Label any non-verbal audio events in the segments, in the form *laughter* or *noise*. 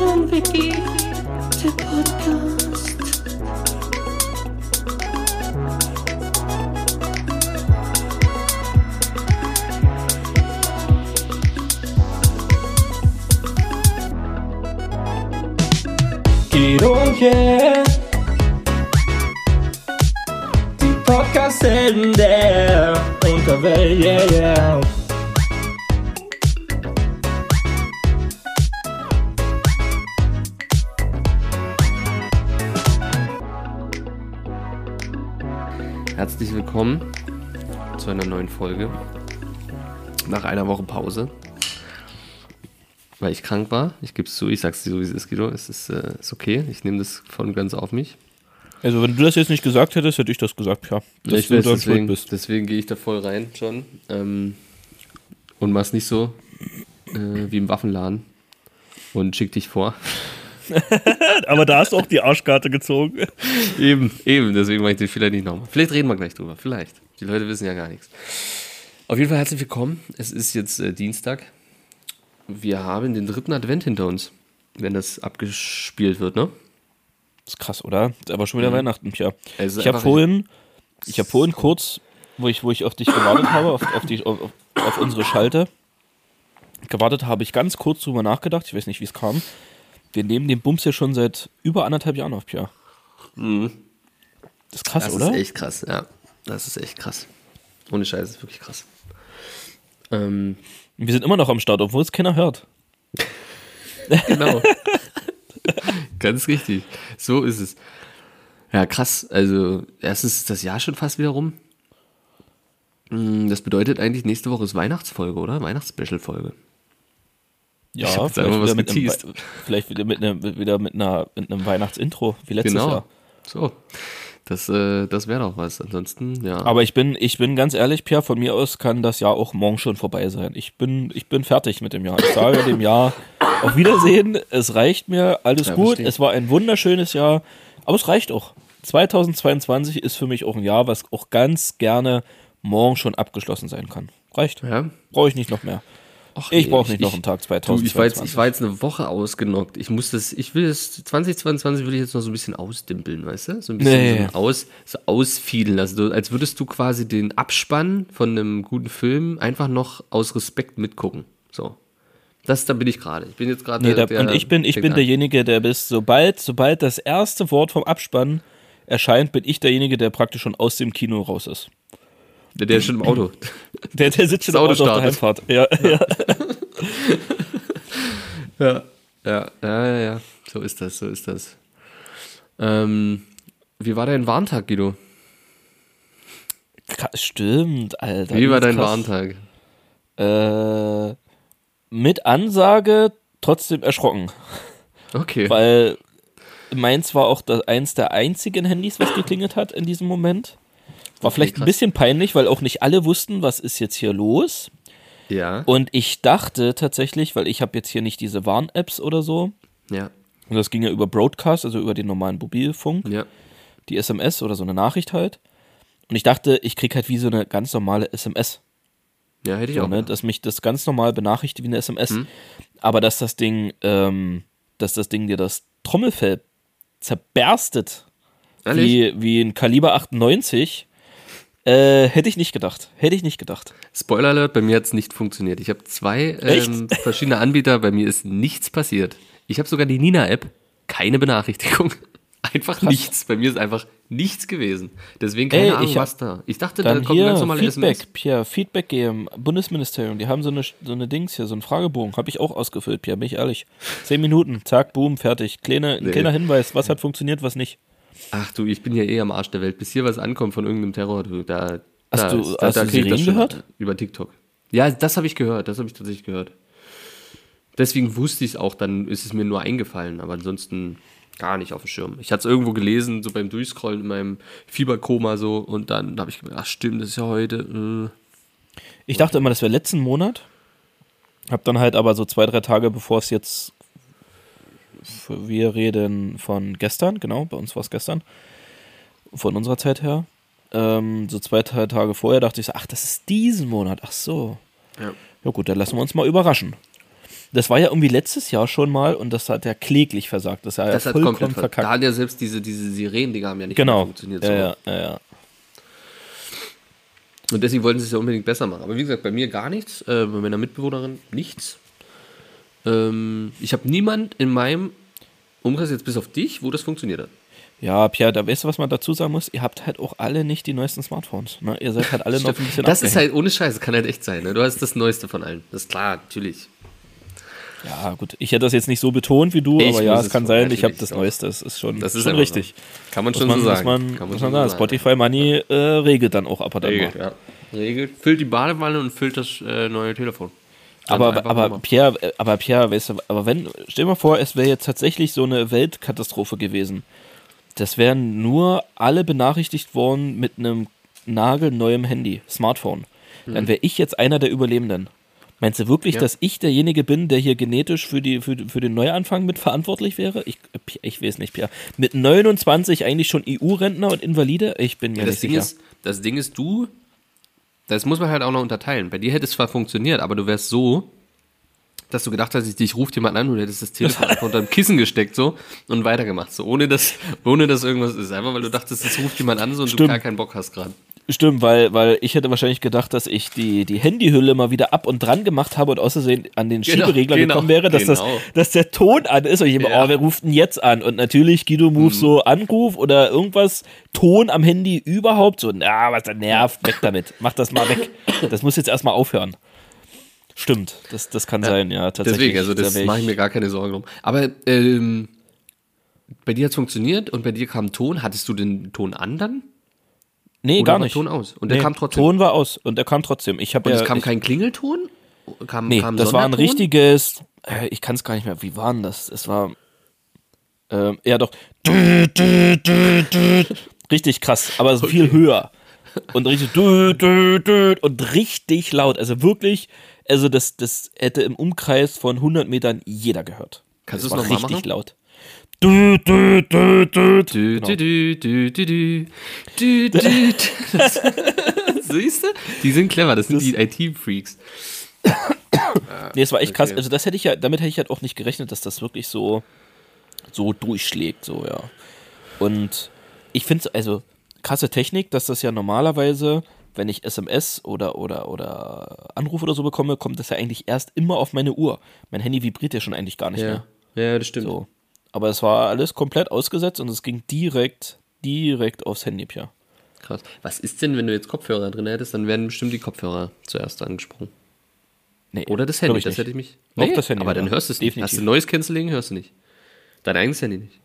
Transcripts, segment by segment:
und Vicky, der Podcast. Guido und yeah. Die Podcast-Helden willkommen zu einer neuen Folge. Nach einer Woche Pause. Weil ich krank war. Ich gebe es zu, ich sag's dir so, wie es ist, Guido. Es ist, äh, ist okay. Ich nehme das voll und ganz auf mich. Also wenn du das jetzt nicht gesagt hättest, hätte ich das gesagt, ja. Dass ich du weiß, deswegen, bist. deswegen gehe ich da voll rein schon. Ähm, und mach's nicht so äh, wie im Waffenladen. Und schick dich vor. *laughs* Aber da hast du auch die Arschkarte gezogen. Eben, eben, deswegen mache ich den Fehler nicht nochmal. Vielleicht reden wir gleich drüber, vielleicht. Die Leute wissen ja gar nichts. Auf jeden Fall herzlich willkommen. Es ist jetzt äh, Dienstag. Wir haben den dritten Advent hinter uns, wenn das abgespielt wird, ne? Das ist krass, oder? Ist aber schon wieder Weihnachten, ja. Es ist Ich habe vorhin, ich habe vorhin kurz, wo ich, wo ich auf dich gewartet habe, auf, auf, die, auf, auf unsere Schalte, gewartet habe ich ganz kurz drüber nachgedacht, ich weiß nicht, wie es kam. Wir nehmen den Bums ja schon seit über anderthalb Jahren auf, Pia. Das ist krass, Das oder? ist echt krass, ja. Das ist echt krass. Ohne Scheiß, das ist wirklich krass. Ähm, Wir sind immer noch am Start, obwohl es keiner hört. *laughs* genau. Ganz richtig. So ist es. Ja, krass. Also, erstens ist das Jahr schon fast wieder rum. Mm, Das bedeutet eigentlich, nächste Woche ist Weihnachtsfolge, oder? Weihnachtsspecial-Folge. Ja, vielleicht wieder, mit einem, vielleicht wieder mit, einer, wieder mit, einer, mit einem Weihnachtsintro, wie letztes Genau. Jahr. So. Das, äh, das wäre doch was. Ansonsten, ja. Aber ich bin, ich bin ganz ehrlich, Pierre, von mir aus kann das Jahr auch morgen schon vorbei sein. Ich bin, ich bin fertig mit dem Jahr. Ich sage *laughs* dem Jahr auf Wiedersehen. Es reicht mir, alles Ja, gut. verstehe. Es war ein wunderschönes Jahr, aber es reicht auch. 2022 ist für mich auch ein Jahr, was auch ganz gerne morgen schon abgeschlossen sein kann. Reicht. ja. Brauche ich nicht noch mehr. Ach, Ich nee, brauche nicht noch einen Tag Du, 2022. ich war, jetzt, ich war jetzt eine Woche ausgenockt. Ich muss das, ich will das, 2022 will ich jetzt noch so ein bisschen ausdimpeln, weißt du? So ein bisschen Nee. so, aus, so ausfielen lassen. So, als würdest du quasi den Abspann von einem guten Film einfach noch aus Respekt mitgucken. So. Das, da bin ich gerade. Ich bin jetzt gerade Nee, der, da, und ich bin, ich bin an. derjenige, der bis, sobald, sobald das erste Wort vom Abspann erscheint, bin ich derjenige, der praktisch schon aus dem Kino raus ist. Der, der ist schon im Auto. *laughs* Der, der sitzt schon im Auto Auto auf der startet. Heimfahrt. Ja, *laughs* ja. Ja. Ja, ja, ja. So ist das, so ist das. Ähm, wie war dein Warntag, Guido? Stimmt, Alter. Wie war dein krass. Warntag? Äh, mit Ansage trotzdem erschrocken. Okay. Weil meins war auch das, eins der einzigen Handys, was geklingelt hat in diesem Moment. War vielleicht ein krass. bisschen peinlich, weil auch nicht alle wussten, was ist jetzt hier los. ja. Und ich dachte tatsächlich, weil ich habe jetzt hier nicht diese Warn-Apps oder so. Ja. Und das ging ja über Broadcast, also über den normalen Mobilfunk, Ja. die SMS oder so eine Nachricht halt. Und ich dachte, ich krieg halt wie so eine ganz normale SMS. Ja, hätte ich So, auch. ne? Dass mich das ganz normal benachrichtigt wie eine SMS. Mhm. Aber dass das Ding, ähm, dass das Ding dir das Trommelfell zerberstet, Ehrlich? wie, wie ein Kaliber 98, äh, hätte ich nicht gedacht. Hätte ich nicht gedacht. Spoiler Alert, bei mir hat es nicht funktioniert. Ich habe zwei ähm, *laughs* verschiedene Anbieter, bei mir ist nichts passiert. Ich habe sogar die Nina-App, keine Benachrichtigung. *laughs* Einfach nichts. Bei mir ist einfach nichts gewesen. Deswegen keine Ey, Ahnung, ich was da. Ich dachte, da Dann kommt hier ganz normale Feedback, SMS. Pierre, Feedback geben, Bundesministerium, die haben so eine, so eine Dings hier, so einen Fragebogen, habe ich auch ausgefüllt, Pierre, bin ich ehrlich. Zehn Minuten, zack, boom, fertig. Kleine, ein Nee. kleiner Hinweis, was hat funktioniert, was nicht. Ach du, ich bin ja eh am Arsch der Welt. Bis hier was ankommt von irgendeinem Terror, du, da. Hast da, du- da, hast da du das Sirenen gehört? Über TikTok. Ja, das habe ich gehört. Das habe ich tatsächlich gehört. Deswegen wusste ich es auch, dann ist es mir nur eingefallen, aber ansonsten gar nicht auf dem Schirm. Ich hatte es irgendwo gelesen, so beim Durchscrollen in meinem Fieberkoma so und dann habe ich gedacht, ach stimmt, das ist ja heute. Äh. Ich dachte immer, das wäre letzten Monat. Hab dann halt aber so zwei, drei Tage, bevor es jetzt. Wir reden von gestern, genau, bei uns war es gestern. Von unserer Zeit her. Ähm, so zwei, drei Tage vorher dachte ich so, ach, das ist diesen Monat, ach so. Ja. Ja gut, dann lassen wir uns mal überraschen. Das war ja irgendwie letztes Jahr schon mal und das hat ja kläglich versagt. Das, hat Das ja hat komplett verkackt. Da hat ja selbst diese, diese Sirenen-Dinger haben ja nicht Genau. funktioniert. Ja, so. ja, ja, ja. Und deswegen wollten sie es ja unbedingt besser machen. Aber wie gesagt, bei mir gar nichts, äh, bei meiner Mitbewohnerin nichts. Ähm, ich habe niemand in meinem Umkreis, jetzt bis auf dich, wo das funktioniert hat. Ja, Pierre, da weißt du, was man dazu sagen muss? Ihr habt halt auch alle nicht die neuesten Smartphones. Ne? Ihr seid halt alle noch ein bisschen Das ist abgehängt. halt ohne Scheiß, das kann halt echt sein. Ne? Du hast das Neueste von allen. Das ist klar, natürlich. Ja, gut. Ich hätte das jetzt nicht so betont wie du, Ich aber ja, es kann sein, ich habe das doch. Neueste. Das ist schon, Das ist schon richtig. Kann man schon man, so sagen. man, kann muss schon man sagen. so Spotify Money äh, regelt dann auch ab und an Regelt, ja. Regelt. Füllt die Badewanne und füllt das äh, neue Telefon. Aber, aber. Pierre, äh, aber Pierre, weißt du, aber wenn, stell dir mal vor, es wäre jetzt tatsächlich so eine Weltkatastrophe gewesen. Das wären nur alle benachrichtigt worden mit einem nagelneuem Handy, Smartphone. Dann wäre ich jetzt einer der Überlebenden. Meinst du wirklich, Ja. dass ich derjenige bin, der hier genetisch für, die, für, für den Neuanfang mit verantwortlich wäre? Ich, ich weiß nicht, Pierre. Mit 29 eigentlich schon EU-Rentner und Invalide? Ich bin mir Ja, das, nicht Ding sicher. ist, das Ding ist, du, das muss man halt auch noch unterteilen. Bei dir hätte es zwar funktioniert, aber du wärst so, dass du gedacht hast, ich, ich rufe jemand an und du hättest das Telefon einfach unter dem Kissen gesteckt so und weitergemacht, so ohne dass, ohne dass irgendwas ist. Einfach weil du dachtest, es ruft jemand an so und du Stimmt. gar keinen Bock hast gerade. Stimmt, weil, weil ich hätte wahrscheinlich gedacht, dass ich die, die Handyhülle mal wieder ab und dran gemacht habe und außersehen an den Genau, Schieberegler genau, gekommen wäre, dass, das, genau. dass der Ton an ist und ich immer, Ja. Mhm. oh, wer ruft denn jetzt an? Und natürlich Guido Move so Anruf oder irgendwas, Ton am Handy überhaupt so, na, was da nervt, weg damit, mach das mal weg. Das muss jetzt erstmal aufhören. Stimmt, das, das kann sein, ja, tatsächlich. Deswegen, also Da das mache ich mir gar keine Sorgen drum. Aber ähm, bei dir hat es funktioniert und bei dir kam Ton. Hattest du den Ton an dann? Nee, Oder gar nicht. Ton aus? Und der Nee, kam trotzdem. Ton war aus und der kam trotzdem. Ich habe und ja, es kam ich, kein Klingelton? Kam, Nee, kam das war ein richtiges, äh, ich kann es gar nicht mehr, wie war denn das? Es war, ähm, ja doch, richtig krass, aber so viel höher. Und richtig, und richtig laut, also wirklich, also das, das hätte im Umkreis von 100 Metern jeder gehört. Kannst du es nochmal richtig machen? laut. Dü, dü, dü, dü. Dü, Genau. dü, dü, dü, dü, dü. Dü, dü, dü. Das- Siehst du? Die sind clever, das sind die IT-Freaks. *coughs* Nee, es war echt krass. Also das hätte ich ja, damit hätte ich halt auch nicht gerechnet, dass das wirklich so, so durchschlägt, so, ja. Und ich finde es, also krasse Technik, dass das ja normalerweise, wenn ich SMS oder, oder, oder Anruf oder so bekomme, kommt das ja eigentlich erst immer auf meine Uhr. Mein Handy vibriert ja schon eigentlich gar nicht mehr. ja, das stimmt. So. Aber es war alles komplett ausgesetzt und es ging direkt, direkt aufs Handy, Pia. Krass. Was ist denn, wenn du jetzt Kopfhörer drin hättest, dann werden bestimmt die Kopfhörer zuerst angesprochen. Nee, Oder das Handy, ich das nicht. hätte ich mich. Auch das Handy, Aber dann hörst du es nicht. Definitiv. Hast du neues Canceling, hörst du nicht. Dein eigenes Handy nicht.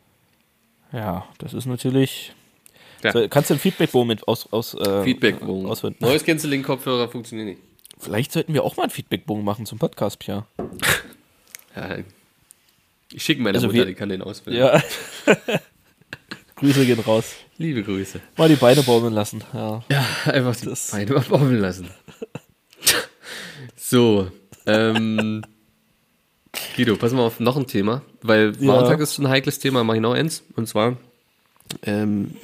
Ja, das ist natürlich. Ja. So, kannst du ein Feedbackbogen mit aus, aus äh, Feedbackbogen. ausfinden? Neues Canceling-Kopfhörer funktioniert nicht. Vielleicht sollten wir auch mal einen Feedbackbogen machen zum Podcast, Pia. *laughs* Ja, ich schicke meine Also Mutter, wir- die kann den ausfüllen. Ja. *laughs* Grüße gehen raus. Liebe Grüße. Mal die Beine baumeln lassen. Ja. Ja, einfach die Das- Beine mal baumeln lassen. so, ähm, Guido, pass mal auf noch ein Thema, weil Ja. Frauentag ist ein heikles Thema, mache ich noch eins. Und zwar ähm,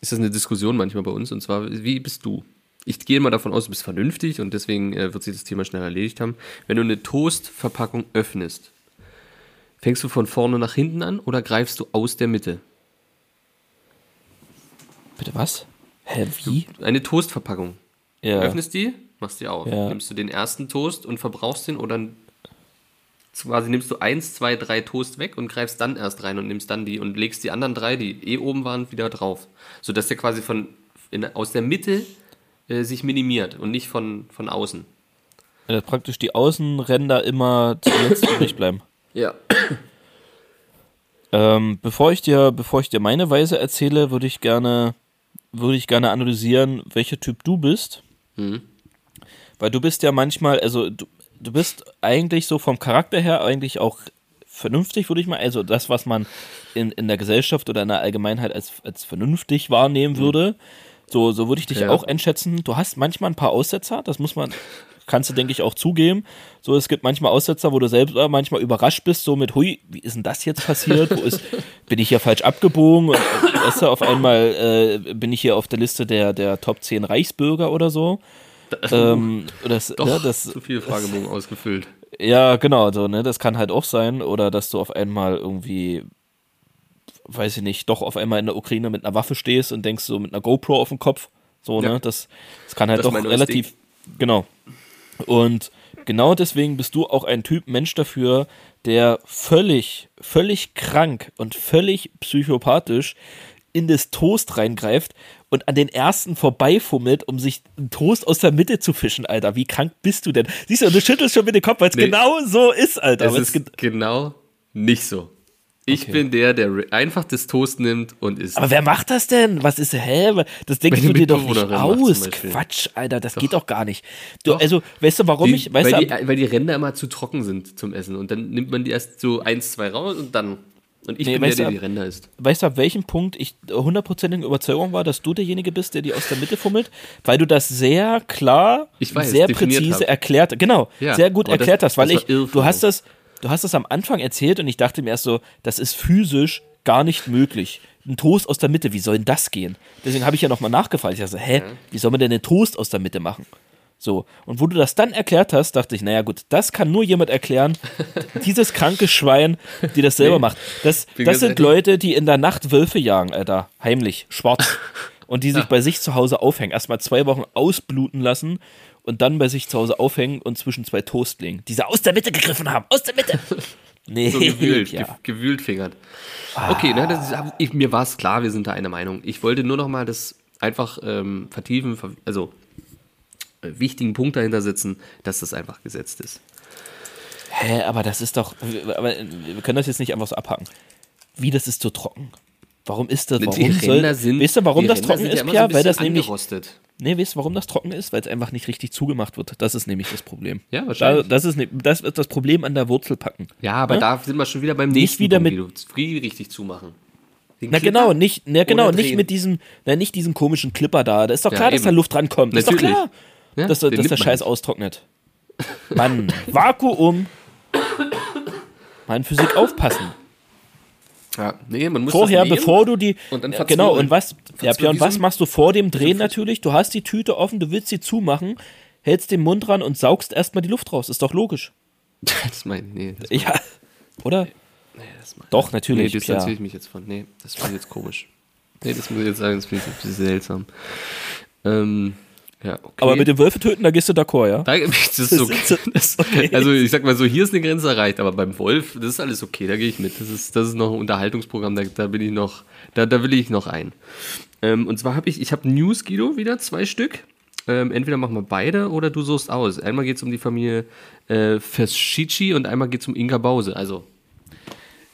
ist das eine Diskussion manchmal bei uns. Und zwar, wie bist du? Ich gehe mal davon aus, du bist vernünftig und deswegen äh, wird sich das Thema schnell erledigt haben. Wenn du eine Toastverpackung öffnest, fängst du von vorne nach hinten an oder greifst du aus der Mitte? Bitte was? Hä, wie? Eine Toastverpackung. Ja. Öffnest die, machst die auf. Ja. Nimmst du den ersten Toast und verbrauchst den oder quasi nimmst du eins, zwei, drei Toast weg und greifst dann erst rein und nimmst dann die und legst die anderen drei, die eh oben waren, wieder drauf. Sodass der quasi von in, aus der Mitte äh, sich minimiert und nicht von, von außen. Äh, praktisch die Außenränder immer zuletzt *coughs* übrig bleiben. Ja. Ähm, bevor ich dir, bevor ich dir meine Weise erzähle, würde ich gerne, würde ich gerne analysieren, welcher Typ du bist. Mhm. Weil du bist ja manchmal, also du, du bist eigentlich so vom Charakter her eigentlich auch vernünftig, würde ich mal, also das, was man in, in der Gesellschaft oder in der Allgemeinheit als, als vernünftig wahrnehmen würde. So, so würde ich dich Ja. auch einschätzen. Du hast manchmal ein paar Aussetzer, das muss man, kannst du, denke ich, auch zugeben. So, es gibt manchmal Aussetzer, wo du selbst äh, manchmal überrascht bist, so mit, hui, wie ist denn das jetzt passiert? Wo ist, *laughs* bin ich hier falsch abgebogen? Und, und weißt du, auf einmal äh, bin ich hier auf der Liste der, der Top 10 Reichsbürger oder so. Ähm, das, Doch, ne, das, zu viele Fragebogen ausgefüllt. Ja, genau, so, ne, das kann halt auch sein. Oder dass du auf einmal irgendwie, weiß ich nicht, doch auf einmal in der Ukraine mit einer Waffe stehst und denkst so mit einer GoPro auf dem Kopf. So, Ja. ne, das, das kann halt Das doch relativ, genau. Und genau deswegen bist du auch ein Typ Mensch dafür, der völlig, völlig krank und völlig psychopathisch in das Toast reingreift und an den ersten vorbeifummelt, um sich einen Toast aus der Mitte zu fischen, Alter. Wie krank bist du denn? Siehst du, du schüttelst schon mit dem Kopf, weil es Nee. genau so ist, Alter. Es ist ge- genau nicht so. Ich Okay. bin der, der einfach das Toast nimmt und isst. aber wer macht das denn? Was ist, hä? Das denkst Meine du dir doch nicht aus. Quatsch, Alter, das geht doch gar nicht. Du, Doch. also, weißt du, warum Die- ich, weißt weil, du, die, weil die Ränder immer zu trocken sind zum Essen. Und dann nimmt man die erst so eins, zwei raus und dann. Und ich Nee, bin der, der die Ränder isst. weißt du, ab welchem Punkt ich hundertprozentige Überzeugung war, dass du derjenige bist, der die aus der Mitte fummelt? Weil du das sehr klar, weiß, sehr präzise hab. erklärt, genau, Ja, sehr gut aber das- erklärt hast, weil ich, du hast das, du hast das am Anfang erzählt und ich dachte mir erst so, das ist physisch gar nicht möglich. Ein Toast aus der Mitte, wie soll denn das gehen? Deswegen habe ich ja nochmal nachgefragt. Ich dachte, so, hä, wie soll man denn einen Toast aus der Mitte machen? So, und wo du das dann erklärt hast, dachte ich, naja gut, das kann nur jemand erklären, *laughs* dieses kranke Schwein, die das selber Nee. macht. Das, das sind. Leute, die in der Nacht Wölfe jagen, Alter, heimlich, schwarz. *laughs* Und die sich bei sich zu Hause aufhängen. Erstmal zwei Wochen ausbluten lassen und dann bei sich zu Hause aufhängen und zwischen zwei Toast legen. Die sie aus der Mitte gegriffen haben. Aus der Mitte. *laughs* Nee, So gewühlt, ja. ge gewühlt fingert. Okay, ne, das ist, ich, mir war es klar, wir sind da einer Meinung. Ich wollte nur noch mal das einfach ähm, vertiefen, ver also äh, wichtigen Punkt dahinter setzen, dass das einfach gesetzt ist. Hä, aber das ist doch. Aber wir können das jetzt nicht einfach so abhaken. Wie, das ist so trocken. Warum ist das? Die Warum soll, Ränder sind, weißt du, warum die das trocken ist, ja Pierre? so weil das nämlich. Nee, weißt du, warum das trocken ist? Weil es einfach nicht richtig zugemacht wird. Das ist nämlich das Problem. Ja, Da, wahrscheinlich. das, ist, ne- das ist das Problem an der Wurzel packen. Ja, aber Ne? da sind wir schon wieder beim nächsten wieder Punkt, mit- wie richtig zumachen. Den Na Clipper genau, nicht, na genau, nicht drehen? mit diesem, na, nicht diesem komischen Clipper da. Da ist doch Ja, klar, dass eben. da Luft rankommt. Ist doch klar, Ja, dass, dass der Scheiß nicht. austrocknet. Mann, Vakuum. *laughs* Mal in Physik aufpassen. Ja, nee, man muss Vorher, bevor du die. und dann Ja, genau, und was, ja, Björn, was machst du vor dem Drehen natürlich? Du hast die Tüte offen, du willst sie zumachen, hältst den Mund dran und saugst erstmal die Luft raus. Ist doch logisch. *laughs* Das mein, nee, das, Ja. Oder? nee, das mein, Doch, Nee, natürlich. distanziere ja. ich mich jetzt von. Nee, das finde ich jetzt komisch. Nee, das muss ich jetzt sagen, das finde ich ein bisschen seltsam. Ähm, ja, okay. Aber mit dem Wölfe töten, da gehst du d'accord, ja? Da, *laughs* das ist okay. Das, also ich sag mal so, hier ist eine Grenze erreicht, aber beim Wolf, das ist alles okay, da gehe ich mit. Das ist, das ist noch ein Unterhaltungsprogramm, da, da bin ich noch, da, da will ich noch ein. Ähm, und zwar habe ich, ich habe News, Guido, wieder zwei Stück. Ähm, entweder machen wir beide oder du suchst aus. Einmal geht es um die Familie äh, Feschici und einmal geht es um Inka Bause. Also,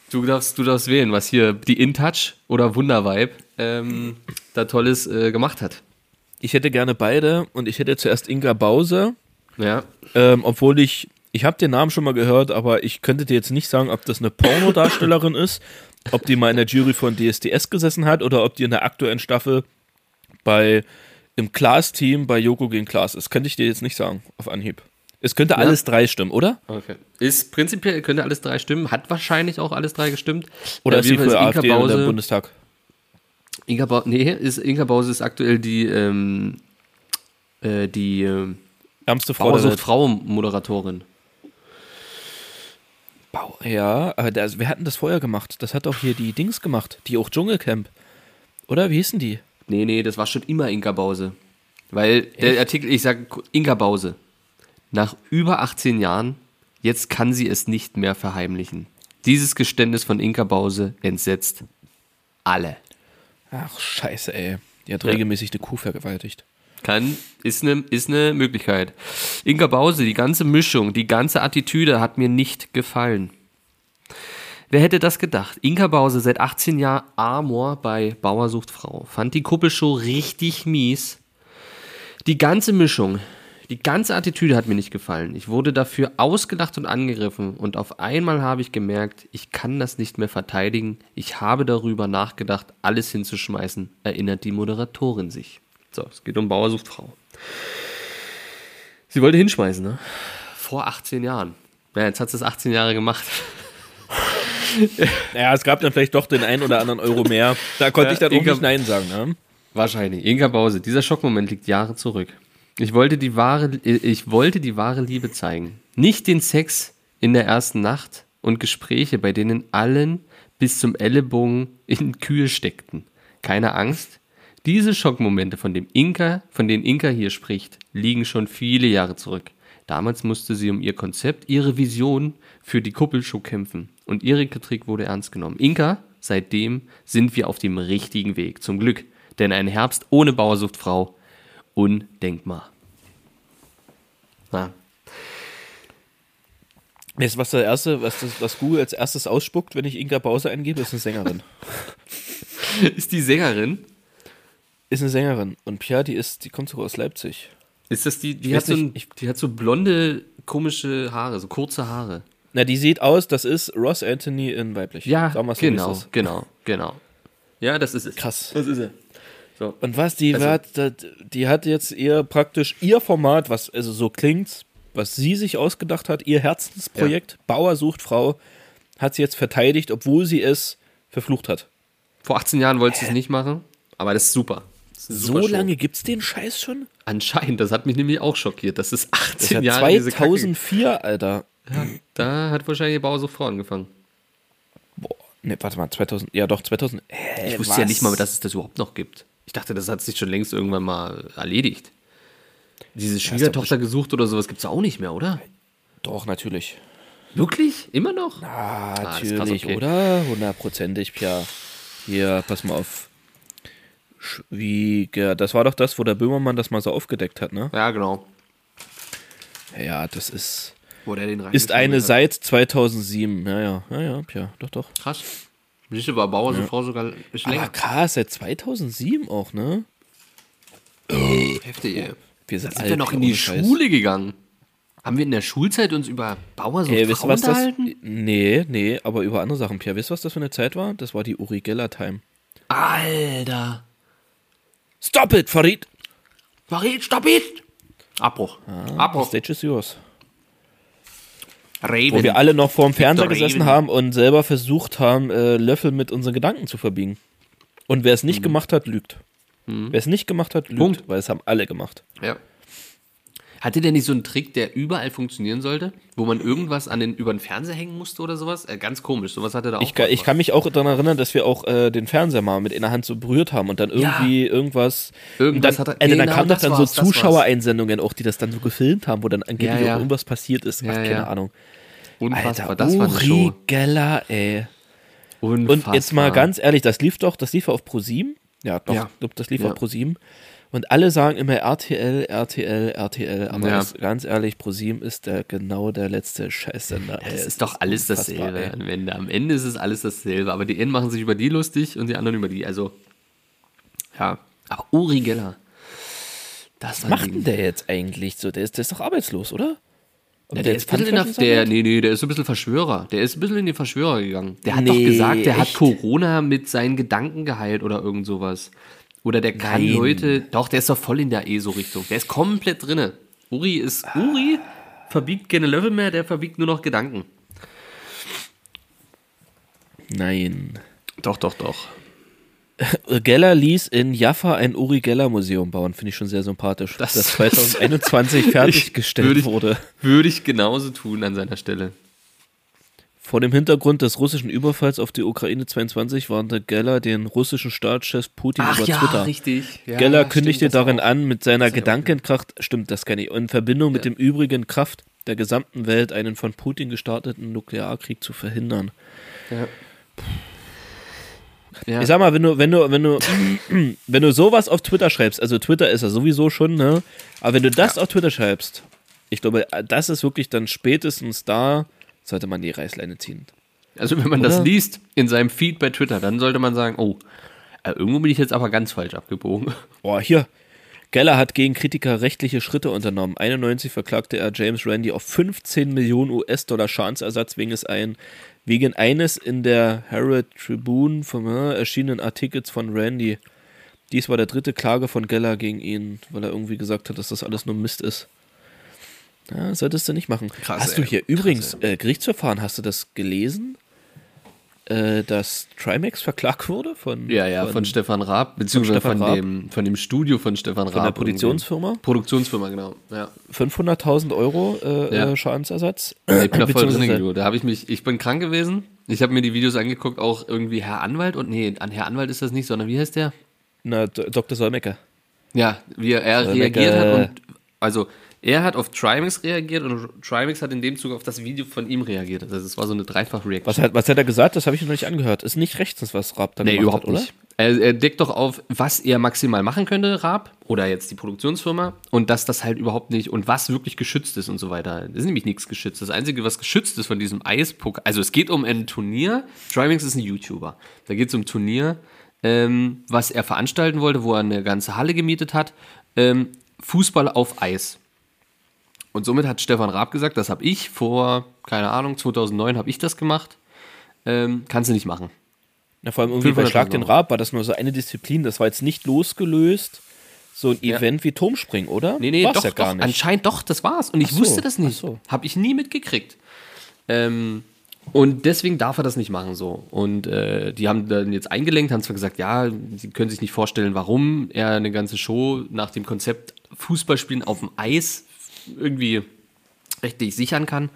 du darfst, du darfst wählen, was hier die InTouch oder Wundervibe ähm, da Tolles äh, gemacht hat. Ich hätte gerne beide und ich hätte zuerst Inga Bause, Ja, ähm, obwohl ich, ich habe den Namen schon mal gehört, aber ich könnte dir jetzt nicht sagen, ob das eine Pornodarstellerin ist, ob die mal in der Jury von DSDS gesessen hat oder ob die in der aktuellen Staffel bei im Klaas-Team bei Joko gegen Klaas ist. Könnte ich dir jetzt nicht sagen, auf Anhieb. Es könnte alles drei stimmen, oder? Okay. Ist prinzipiell, könnte alles drei stimmen, hat wahrscheinlich auch alles drei gestimmt. Oder Äh, ist sie für AfD oder im Bause, Bundestag? Inka Bause, nee, ist, Inka Bause ist aktuell die, ähm, äh, die ähm, Ärmste Frau. Frau Moderatorin. Bau, ja, aber das, wir hatten das vorher gemacht. Das hat doch hier die Dings gemacht, die auch Dschungelcamp. Oder wie hießen die? Nee, nee, das war schon immer Inka Bause. Weil der Artikel, ich sag Inka Bause, nach über 18 Jahren, jetzt kann sie es nicht mehr verheimlichen. Dieses Geständnis von Inka Bause entsetzt alle. Ach, scheiße, ey. Die hat Ja. regelmäßig die Kuh vergewaltigt. Kann, ist eine ist ne Möglichkeit. Inka Bause, die ganze Mischung, die ganze Attitüde hat mir nicht gefallen. Wer hätte das gedacht? Inka Bause seit 18 Jahren Amor bei Bauer sucht Frau. Fand die Kuppelshow richtig mies. Die ganze Mischung, die ganze Attitüde hat mir nicht gefallen. Ich wurde dafür ausgelacht und angegriffen und auf einmal habe ich gemerkt, ich kann das nicht mehr verteidigen. Ich habe darüber nachgedacht, alles hinzuschmeißen, erinnert die Moderatorin sich. So, es geht um Bauer sucht Frau. Sie wollte hinschmeißen, ne? Vor 18 Jahren. Ja, jetzt hat sie es 18 Jahre gemacht. *laughs* Ja, es gab dann vielleicht doch den einen oder anderen Euro mehr. Da konnte Ja, ich dann auch Inga- nicht Nein sagen. Ne? Wahrscheinlich. Inga Bause. Dieser Schockmoment liegt Jahre zurück. Ich wollte die wahre, ich wollte die wahre Liebe zeigen. Nicht den Sex in der ersten Nacht und Gespräche, bei denen allen bis zum Ellenbogen in Kühe steckten. Keine Angst. Diese Schockmomente, von dem Inka, von denen Inka hier spricht, liegen schon viele Jahre zurück. Damals musste sie um ihr Konzept, ihre Vision für die Kuppelshow kämpfen. Und ihre Kritik wurde ernst genommen. Inka, seitdem sind wir auf dem richtigen Weg. Zum Glück. Denn ein Herbst ohne Bauersuchtfrau, undenkbar. Na, Jetzt, was der erste, was, das, was Google als erstes ausspuckt, wenn ich Inga Bause eingebe, ist eine Sängerin. *laughs* ist die Sängerin? ist eine Sängerin. Und Pia, die ist, die kommt sogar aus Leipzig. Ist das die, die, Ich hat so, ein, die hat so blonde, komische Haare, so kurze Haare. Na, die sieht aus, das ist Ross Anthony in weiblich. So, wie genau, genau, genau. Ja, das ist es. Krass. Das ist er. So. Und was, die, Also- hat, die hat jetzt ihr praktisch ihr Format, was also so klingt, was sie sich ausgedacht hat, ihr Herzensprojekt, Bauer sucht Frau, hat sie jetzt verteidigt, obwohl sie es verflucht hat. Vor 18 Jahren wollte sie es nicht machen, aber das ist super. Das ist So lange gibt's den Scheiß schon? Anscheinend, das hat mich nämlich auch schockiert. Das ist Das 18 ist ja Jahre diese Kacke. 2004, Alter. Da hat wahrscheinlich Bauer so Frau angefangen. Boah, ne, warte mal, 2000, ja doch, 2000. Hä, Ich wusste was? ja nicht mal, dass es das überhaupt noch gibt. Ich dachte, das hat sich schon längst irgendwann mal erledigt. Diese Schwiegertochter gesucht oder sowas gibt es auch nicht mehr, oder? Doch, natürlich. Wirklich? Immer noch? Ah, das ist natürlich, krass, okay. oder? Hundertprozentig, Pia. Hier, pass mal auf. Schwieger, das war doch das, wo der Böhmermann das mal so aufgedeckt hat, ne? Ja, genau. Ja, das ist. Wo der den Ist eine reingeschmuggelt seit 2007. Ja, ja, ja, ja, Pia, doch, doch. hat. Krass. Du, war Bauer so Frau sogar ist länger. krass, seit 2007 auch, ne? Heftig, ey. Wir sind, Sind wir noch in die. Schule gegangen? Haben wir in der Schulzeit uns über Bauer so Ey, wisst Frau ihr, was das? unterhalten? Nee, nee, aber über andere Sachen, Pia. Wisst ihr, was das für eine Zeit war? Das war die Uri Geller Time. Alter. Stop it, Farid! Farid, stopp it! Abbruch. The Abbruch. stage is yours. Raven. Wo wir alle noch vorm Fernseher Raven. gesessen haben und selber versucht haben, äh, Löffel mit unseren Gedanken zu verbiegen. Und wer es nicht gemacht hat, lügt. Wer es nicht gemacht hat, lügt, Mhm. Punkt. weil es haben alle gemacht. Ja. Hatte der nicht so einen Trick, der überall funktionieren sollte? Wo man irgendwas an den, über den Fernseher hängen musste oder sowas? Äh, ganz komisch. Sowas hatte er da auch. Ich kann, ich kann mich auch daran erinnern, dass wir auch äh, den Fernseher mal mit in der Hand so berührt haben und dann irgendwie irgendwas. Irgendwas und dann, hat er- äh, dann genau, kamen doch dann so. Zuschauereinsendungen auch, die das dann so gefilmt haben, wo dann angeblich Ja, ja. auch irgendwas passiert ist. Ach, Ja, keine ja. Ahnung. Unfassbar. Alter, das war eine Show. Geller, ey. Unfassbar. Und jetzt mal ganz ehrlich, das lief doch, das lief auf ProSieben. Ja, doch, Ja. das lief Ja. auf ProSieben. Und alle sagen immer RTL, RTL, RTL, aber Ja. das, ganz ehrlich, ProSieben ist der genau der letzte Scheißsender. ey. Es ist doch alles dasselbe am Ende. Am Ende ist es alles dasselbe. Aber die einen machen sich über die lustig und die anderen über die. Also, ja. Aber Uri Geller. Das Was macht denn der jetzt eigentlich so? Der ist, der ist doch arbeitslos, oder? Ja, der, ist ein bisschen in der, der, nee, nee, der ist ein bisschen Verschwörer. Der ist ein bisschen in den Verschwörer gegangen. Der hat doch Nee, gesagt, der hat echt? Corona mit seinen Gedanken geheilt oder irgend sowas. Oder der kann Nein. Leute. Doch, der ist doch voll in der ESO-Richtung. Der ist komplett drinne. Uri ist. Uri verbiegt keine Level mehr, der verbiegt nur noch Gedanken. Nein. Doch, doch, doch. Geller ließ in Jaffa ein Uri Geller Museum bauen. Finde ich schon sehr sympathisch. Das- Das, 2021 *laughs* fertiggestellt Würde ich- wurde. Würde ich genauso tun an seiner Stelle. Vor dem Hintergrund des russischen Überfalls auf die Ukraine 22 warnte Geller den russischen Staatschef Putin über Twitter. richtig. Ja, Geller kündigte darin auch. an, mit seiner Gedankenkraft, stimmt, das kenne ich, in Verbindung mit Ja. dem übrigen Kraft der gesamten Welt einen von Putin gestarteten Nuklearkrieg zu verhindern. Ja. Ja. Ich sag mal, wenn du, wenn du, wenn du, *clears throat* wenn du sowas auf Twitter schreibst, also Twitter ist ja sowieso schon, ne? Aber wenn du das auf Twitter schreibst, ich glaube, das ist wirklich dann spätestens da, sollte man die Reißleine ziehen. Also wenn man Oder? das liest in seinem Feed bei Twitter, dann sollte man sagen, oh, äh, irgendwo bin ich jetzt aber ganz falsch abgebogen. *laughs* Boah, hier. Geller hat gegen Kritiker rechtliche Schritte unternommen. 91 verklagte er James Randi auf 15 Millionen US-Dollar Schadensersatz wegen, es ein, wegen eines in der Herald Tribune vom, äh, erschienenen Artikels von Randy. Dies war der dritte Klage von Geller gegen ihn, weil er irgendwie gesagt hat, dass das alles nur Mist ist. Ja, solltest du nicht machen. Krass, hast du ey. hier Krass, übrigens äh, Gerichtsverfahren, hast du das gelesen? äh, dass Trimax verklagt wurde von, Ja, ja, von, Stefan Raab, beziehungsweise von, Stefan Raab. dem, von dem Studio von Stefan Raab. von der irgendwie. Produktionsfirma. Produktionsfirma, genau. Ja. 500.000 Euro äh, Ja. äh, Schadensersatz. Ich bin da voll drin, du. Da habe ich mich, ich bin krank gewesen. Ich habe mir die Videos angeguckt, auch irgendwie Herr Anwalt und nee, an Herr Anwalt ist das nicht, sondern wie heißt der? Na, Dr. Solmecke. Ja, wie er Solmecke. reagiert hat und also er hat auf Trimax reagiert und Trimax hat in dem Zug auf das Video von ihm reagiert. Also es war so eine Dreifach-Reaction. Was hat, was hat er gesagt? Das habe ich noch nicht angehört. Ist nicht rechtens, was Raab da Nee, gemacht überhaupt hat, oder? nicht. Er, er deckt doch auf, was er maximal machen könnte, Raab, oder jetzt die Produktionsfirma, und dass das halt überhaupt nicht, und was wirklich geschützt ist und so weiter. Das ist nämlich nichts geschützt. Das Einzige, was geschützt ist von diesem Eispokal, also es geht um ein Turnier, Trimax ist ein YouTuber, da geht es um ein Turnier, ähm, was er veranstalten wollte, wo er eine ganze Halle gemietet hat, ähm, Fußball auf Eis. Und somit hat Stefan Raab gesagt, das habe ich vor, keine Ahnung, 2009 habe ich das gemacht, ähm, kannst du nicht machen. Na, vor allem irgendwie bei 500.000 Schlag den. Raab war das nur so eine Disziplin. Das war jetzt nicht losgelöst. So ein Ja. Event wie Turmspringen, oder? Nee, nee, War's doch, ja gar doch, nicht. anscheinend doch, das war's. Und ich so, wusste das nicht. so. Habe ich nie mitgekriegt. Ähm, und deswegen darf er das nicht machen so. Und äh, die haben dann jetzt eingelenkt, haben zwar gesagt, ja, sie können sich nicht vorstellen, warum er eine ganze Show nach dem Konzept Fußballspielen auf dem Eis irgendwie rechtlich sichern kann.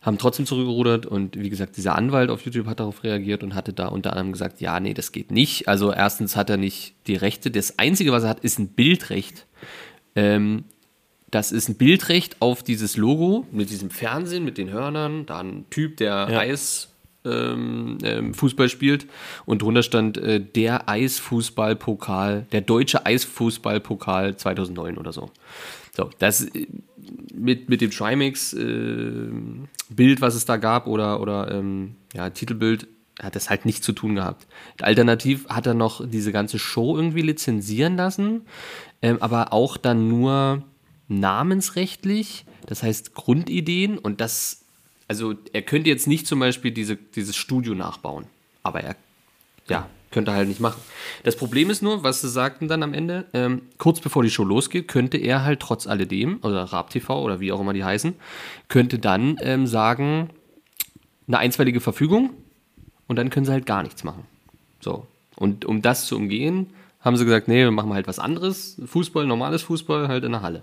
Haben trotzdem zurückgerudert und wie gesagt, dieser Anwalt auf YouTube hat darauf reagiert und hatte da unter anderem gesagt, ja, nee, das geht nicht. Also erstens hat er nicht die Rechte. Das Einzige, was er hat, ist ein Bildrecht. Ähm, das ist ein Bildrecht auf dieses Logo mit diesem Fernsehen, mit den Hörnern, da ein Typ, der Ja. Eis ähm, ähm, Fußball spielt und drunter stand äh, der Eisfußballpokal, der deutsche Eisfußballpokal 2009 oder so. So, das äh, mit, mit dem Trimax äh, was es da gab oder, oder ähm, ja, Titelbild, hat das halt nichts zu tun gehabt. Alternativ hat er noch diese ganze Show irgendwie lizenzieren lassen, ähm, aber auch dann nur namensrechtlich, das heißt Grundideen und das, also er könnte jetzt nicht zum Beispiel diese, dieses Studio nachbauen, aber er, ja, könnte er halt nicht machen. Das Problem ist nur, was sie sagten dann am Ende, ähm, kurz bevor die Show losgeht, könnte er halt trotz alledem, oder Raab TV oder wie auch immer die heißen, könnte dann ähm, sagen, eine einstweilige Verfügung und dann können sie halt gar nichts machen. So. Und um das zu umgehen, haben sie gesagt, nee, wir machen halt was anderes. Fußball, normales Fußball, halt in der Halle.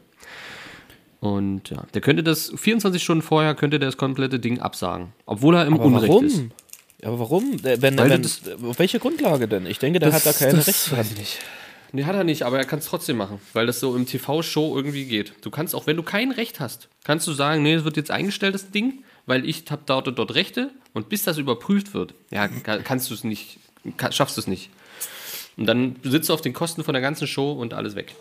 Und ja, der könnte das 24 Stunden vorher könnte der das komplette Ding absagen, obwohl er im Aber Unrecht warum? ist. Ja, aber warum? Der- Wenn, wenn, das- auf welche Grundlage denn? Ich denke, der hat da keine Rechte. weiß ich nicht. Nee, hat er nicht, aber er kann es trotzdem machen, weil das so im TV-Show irgendwie geht. Du kannst auch, wenn du kein Recht hast, kannst du sagen, nee, es wird jetzt eingestellt, das Ding, weil ich habe dort und dort Rechte und bis das überprüft wird, ja, ka- kannst du es nicht, ka- schaffst du es nicht. Und dann sitzt du auf den Kosten von der ganzen Show und alles weg.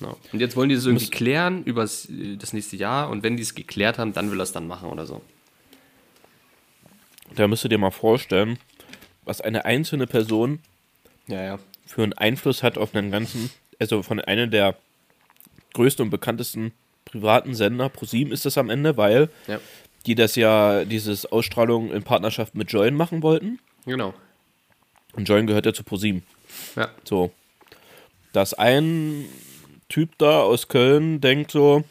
Ja. Und jetzt wollen die das irgendwie klären über das nächste Jahr und wenn die es geklärt haben, dann will er es dann machen oder so. Da müsst ihr dir mal vorstellen, was eine einzelne Person Ja, ja. für einen Einfluss hat auf einen ganzen, also von einer der größten und bekanntesten privaten Sender, ProSieben ist das am Ende, weil Ja, die das ja, dieses Ausstrahlung in Partnerschaft mit Join machen wollten. genau. Und Join gehört ja zu ProSieben. Ja. So. Dass ein Typ da aus Köln denkt so,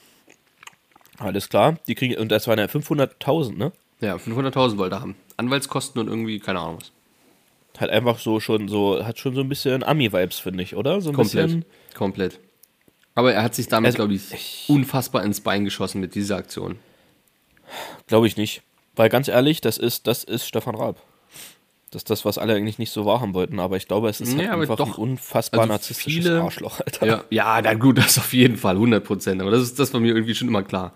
alles klar, die kriegen, und das waren ja 500.000, ne? Ja, 500.000 wollte er haben. Anwaltskosten und irgendwie, keine Ahnung was. Hat einfach so schon so, hat schon so ein bisschen Ami-Vibes, finde ich, oder? So ein Komplett. bisschen. Komplett. Aber er hat sich damit, Also, glaube ich, unfassbar ins Bein geschossen mit dieser Aktion. Glaube ich nicht. Weil ganz ehrlich, das ist, das ist Stefan Raab. Das ist das, was alle eigentlich nicht so wahrhaben wollten, aber ich glaube, es ist halt Ja, einfach doch. ein unfassbar Also narzisstisches viele- Arschloch, Alter. Ja, ja, na gut, das auf jeden Fall, 100 Prozent. Aber das, ist, das war mir irgendwie schon immer klar.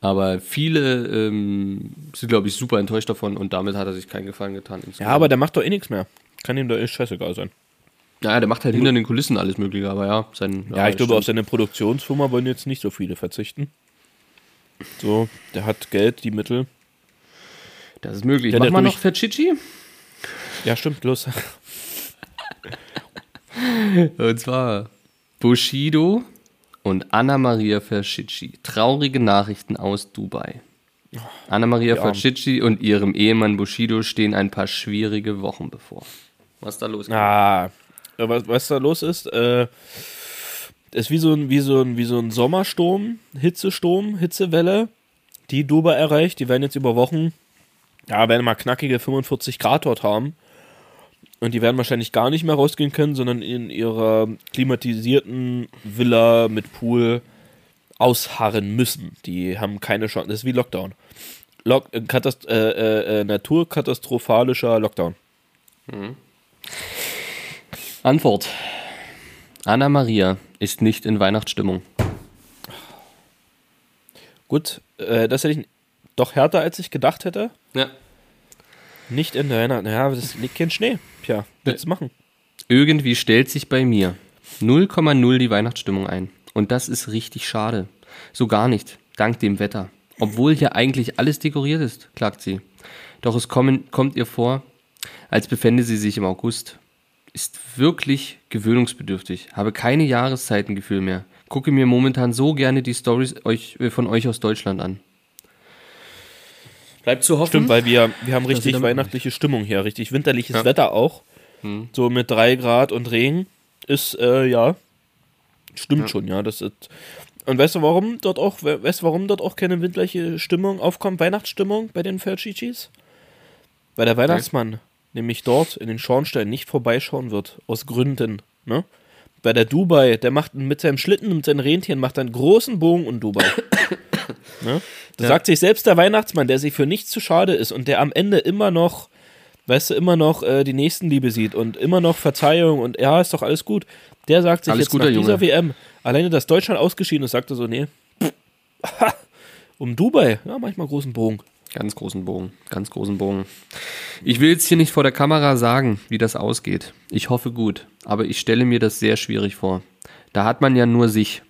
Aber viele ähm, sind, glaube ich, super enttäuscht davon und damit hat er sich keinen Gefallen getan. Ja, aber der macht doch eh nichts mehr. Kann ihm doch eh scheißegal sein. Ja, der macht halt hinter den Kulissen alles Mögliche, aber ja, sein. Ja, ich glaube, stimmt. auf seine Produktionsfirma wollen jetzt nicht so viele verzichten. So, der hat Geld, die Mittel. Das ist möglich. Ja, Mach der mal noch Ferchichi. Ja, stimmt, los. *laughs* Und zwar Bushido und Anna-Maria Ferchichi. Traurige Nachrichten aus Dubai. Anna-Maria Ja. Ferchichi und ihrem Ehemann Bushido stehen ein paar schwierige Wochen bevor. Was ist da los? Ah, äh, was, was da los ist, äh, ist wie so ein, wie so ein, wie so ein Sommersturm, Hitzesturm, Hitzewelle, die Dubai erreicht. Die werden jetzt über Wochen ja, werden mal knackige 45 Grad dort haben. Und die werden wahrscheinlich gar nicht mehr rausgehen können, sondern in ihrer klimatisierten Villa mit Pool ausharren müssen. Die haben keine Chance. Das ist wie Lockdown. Lock, äh, Katast äh, äh, äh, naturkatastrophalischer Lockdown. Antwort. Anna Maria ist nicht in Weihnachtsstimmung. Gut, äh, das hätte ich doch härter, als ich gedacht hätte. Ja. Nicht in der Weihnachten. Ja, das liegt kein Schnee. Tja, willst du machen? Irgendwie stellt sich bei mir 0,0 die Weihnachtsstimmung ein. Und das ist richtig schade. So gar nicht, dank dem Wetter. Obwohl hier eigentlich alles dekoriert ist, klagt sie. Doch es kommen, kommt ihr vor, als befände sie sich im August. Ist wirklich gewöhnungsbedürftig, habe keine Jahreszeitengefühl mehr. Gucke mir momentan so gerne die Stories euch, äh, von euch aus Deutschland an. Bleibt zu hoffen. Stimmt, weil wir, wir haben richtig weihnachtliche Stimmung hier, richtig winterliches Ja. Wetter auch. So mit drei Grad und Regen ist, äh, ja, stimmt Ja. schon, ja. Das ist, und weißt du, warum dort auch, we- weißt du, warum dort auch keine winterliche Stimmung aufkommt, Weihnachtsstimmung bei den Felchichis? Weil der Weihnachtsmann nämlich dort in den Schornstein nicht vorbeischauen wird, aus Gründen, ne? Bei der Dubai, der macht mit seinem Schlitten und mit seinen Rentieren macht einen großen Bogen um Dubai. *coughs* *laughs* ne? Das Ja. sagt sich selbst der Weihnachtsmann, der sich für nichts zu schade ist und der am Ende immer noch, weißt du, immer noch äh, die Nächstenliebe sieht und immer noch Verzeihung und ja, ist doch alles gut. Der sagt sich Alles jetzt gut, nach dieser. WM, alleine dass Deutschland ausgeschieden ist, sagt er so, nee, *laughs* um Dubai, ja, manchmal großen Bogen. Ganz großen Bogen, ganz großen Bogen. Ich will jetzt hier nicht vor der Kamera sagen, wie das ausgeht. Ich hoffe gut, aber ich stelle mir das sehr schwierig vor. Da hat man ja nur sich.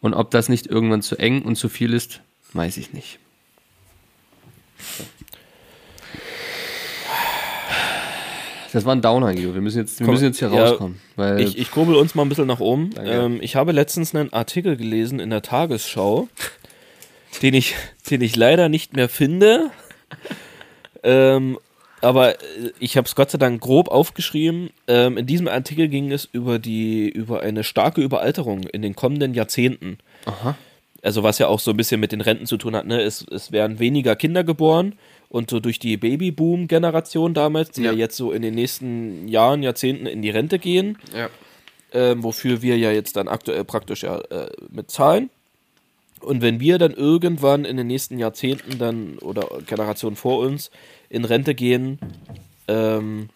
Und ob das nicht irgendwann zu eng und zu viel ist, weiß ich nicht. Das war ein Downer, Guido. Wir müssen jetzt, wir Komm, müssen jetzt hier ja, rauskommen. Weil Ich, ich kurbel uns mal ein bisschen nach oben. Ähm, ich habe letztens einen Artikel gelesen in der Tagesschau, den ich, den ich leider nicht mehr finde. *laughs* ähm, aber äh, ich habe es Gott sei Dank grob aufgeschrieben. Ähm, in diesem Artikel ging es über die über eine starke Überalterung in den kommenden Jahrzehnten. Aha. Also was ja auch so ein bisschen mit den Renten zu tun hat. Ne? Es, es werden weniger Kinder geboren und so durch die Babyboom-Generation damals, die ja. Ja. jetzt so in den nächsten Jahren, Jahrzehnten in die Rente gehen, Ja. ähm, wofür wir ja jetzt dann aktuell praktisch ja äh, mit zahlen. Und wenn wir dann irgendwann in den nächsten Jahrzehnten dann oder Generationen vor uns in Rente gehen, ähm,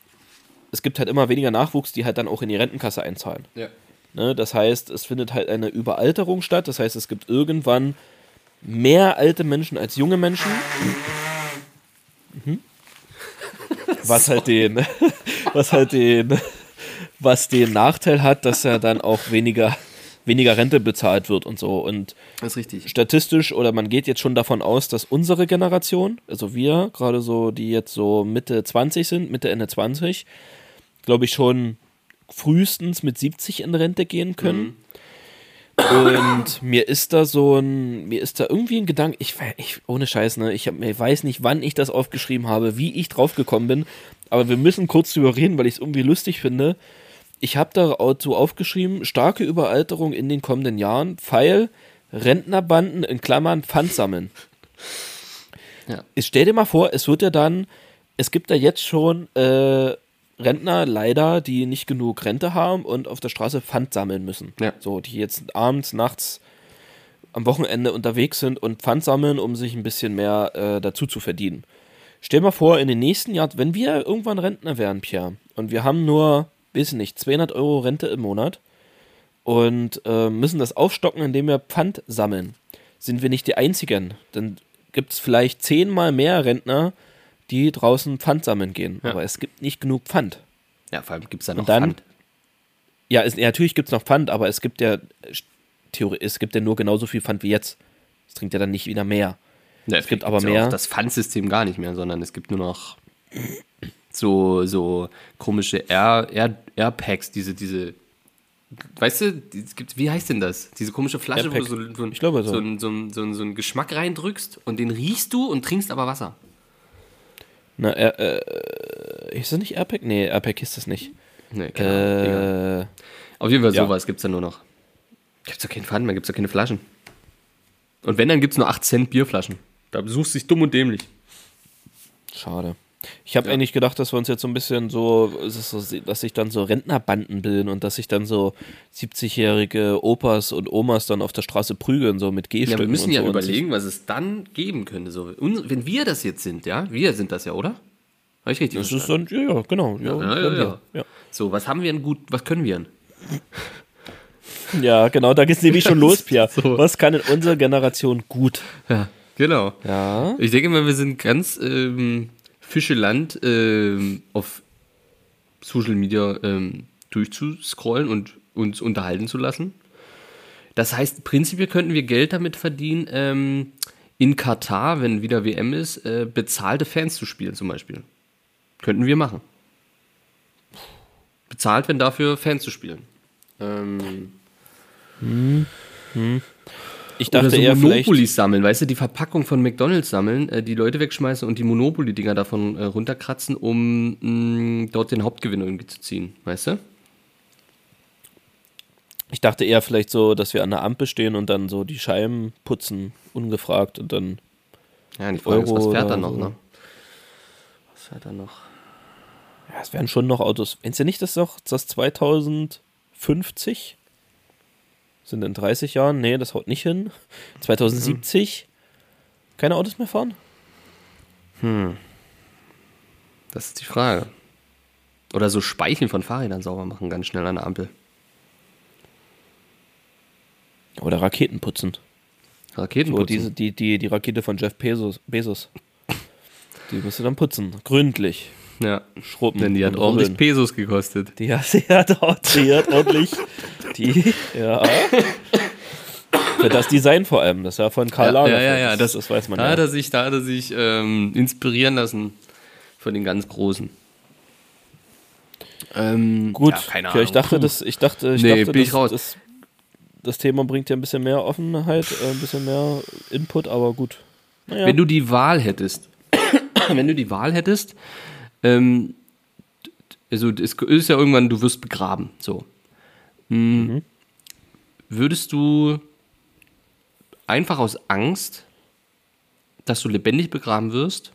es gibt halt immer weniger Nachwuchs, die halt dann auch in die Rentenkasse einzahlen. Ja. Ne? Das heißt, es findet halt eine Überalterung statt. Das heißt, es gibt irgendwann mehr alte Menschen als junge Menschen. Mhm. *laughs* Was halt den, *laughs* was halt den, was den Nachteil hat, dass ja dann auch weniger, weniger Rente bezahlt wird und so. Und Das ist richtig. statistisch oder man geht jetzt schon davon aus, dass unsere Generation, also wir, gerade so, die jetzt so Mitte 20 sind, Mitte, Ende 20, glaube ich schon frühestens mit 70 in Rente gehen können. Und mir ist da so ein, mir ist da irgendwie ein Gedanke, ich, ich ohne Scheiß, ne, ich, hab, ich weiß nicht, wann ich das aufgeschrieben habe, wie ich drauf gekommen bin, aber wir müssen kurz drüber reden, weil ich es irgendwie lustig finde. Ich habe da so aufgeschrieben, starke Überalterung in den kommenden Jahren, Pfeil, Rentnerbanden in Klammern Pfand sammeln. *laughs* Ja. Ich stell dir mal vor, es wird ja dann, es gibt da jetzt schon äh, Rentner leider, die nicht genug Rente haben und auf der Straße Pfand sammeln müssen. Ja. So, die jetzt abends, nachts, am Wochenende unterwegs sind und Pfand sammeln, um sich ein bisschen mehr äh, dazu zu verdienen. Stell mal vor, in den nächsten Jahren, wenn wir irgendwann Rentner werden, Pierre, und wir haben nur, weiß ich nicht, 200 Euro Rente im Monat und äh, müssen das aufstocken, indem wir Pfand sammeln, sind wir nicht die Einzigen. Dann gibt es vielleicht zehnmal mehr Rentner, die draußen Pfand sammeln gehen. Ja. Aber es gibt nicht genug Pfand. Ja, vor allem gibt es da noch dann- Pfand. Ja, es, ja natürlich gibt es noch Pfand, aber es gibt ja Theorie, es gibt ja nur genauso viel Pfand wie jetzt. Es trinkt ja dann nicht wieder mehr. Ja, Es gibt aber mehr. Auch das Pfandsystem gar nicht mehr, sondern es gibt nur noch so, so komische Air, Air, Airpacks, diese, diese, weißt du, gibt, wie heißt denn das? Diese komische Flasche, wo du Airpack. so, so, Ich glaube so. so, einen- so, so, so einen Geschmack reindrückst und den riechst du und trinkst aber Wasser. Na, äh, äh, ist das nicht Airpack? Nee, Airpack ist das nicht. Nee, egal. Äh, Auf jeden Fall ja. sowas gibt es da nur noch. Gibt es doch keinen Pfand mehr, gibt es doch keine Flaschen. Und wenn, dann gibt es nur 8 Cent Bierflaschen. Da besuchst du dich dumm und dämlich. Schade. Ich habe eigentlich gedacht, dass wir uns jetzt so ein bisschen so, es dass sich dann so Rentnerbanden bilden und dass sich dann so 70-jährige Opas und Omas dann auf der Straße prügeln, so mit Ja, Gehstöcken wir müssen ja so. Überlegen, was es dann geben könnte. So, wenn wir das jetzt sind, ja, wir sind das ja, oder? Habe ich richtig Das ist dann, ja, ja, genau. Ja, Ja, ja, ja. ja. So, was haben wir denn gut, was können wir denn? ja, genau, da geht's nämlich schon los, *laughs* Pia. So. Was kann in unserer Generation gut? Ja, genau. Ja. Ich denke mal, wir sind ganz ähm, Fischeland ähm, auf Social Media ähm, durchzuscrollen und uns unterhalten zu lassen. Das heißt, prinzipiell könnten wir Geld damit verdienen, ähm, in Katar, wenn wieder WM ist, äh, bezahlte Fans zu spielen zum Beispiel. Könnten wir machen. Bezahlt, wenn dafür Fans zu spielen. Ähm, Ich Oder dachte so eher. Monopolis sammeln, weißt du, die Verpackung von McDonalds sammeln, äh, die Leute wegschmeißen und die Monopoly-Dinger davon äh, runterkratzen, um mh, dort den Hauptgewinn irgendwie zu ziehen, weißt du? Ich dachte eher vielleicht so, dass wir an der Ampel stehen und dann so die Scheiben putzen, ungefragt und dann. Ja, die Frage ist, was Euro fährt oder da noch, so. ne? Was fährt da noch? Ja, es werden schon noch Autos. Wenn du nicht das noch das 2050? Sind in 30 Jahren? Nee, das haut nicht hin. 2070? Keine Autos mehr fahren? Das ist die Frage. Oder so Speichen von Fahrrädern sauber machen, ganz schnell an der Ampel. Oder Raketen putzen. Raketen So, putzen. diese, die, die, die Rakete von Jeff Bezos. Bezos. Die musst du dann putzen. Gründlich. ja. Schrubben. Denn die hat ordentlich. Pesos gekostet. Die hat, die hat, ord- die hat ordentlich. *laughs* Die, ja. Für das Design vor allem. Das war von Karl Ja, Lagerfeld. ja, ja, ja, Das, das, weiß man da ja. Hat er sich, da hat er sich ähm, inspirieren lassen von den ganz Großen. Ähm, Gut, ja, keine ja, Ahnung. ich dachte, das, ich dachte, ich Nee, dachte bin ich das, raus. Das, das Thema bringt ja ein bisschen mehr Offenheit, äh, ein bisschen mehr Input, aber gut. Naja. Wenn du die Wahl hättest, *coughs* wenn du die Wahl hättest, ähm, also es ist ja irgendwann, du wirst begraben, so. Hm, Würdest du einfach aus Angst, dass du lebendig begraben wirst,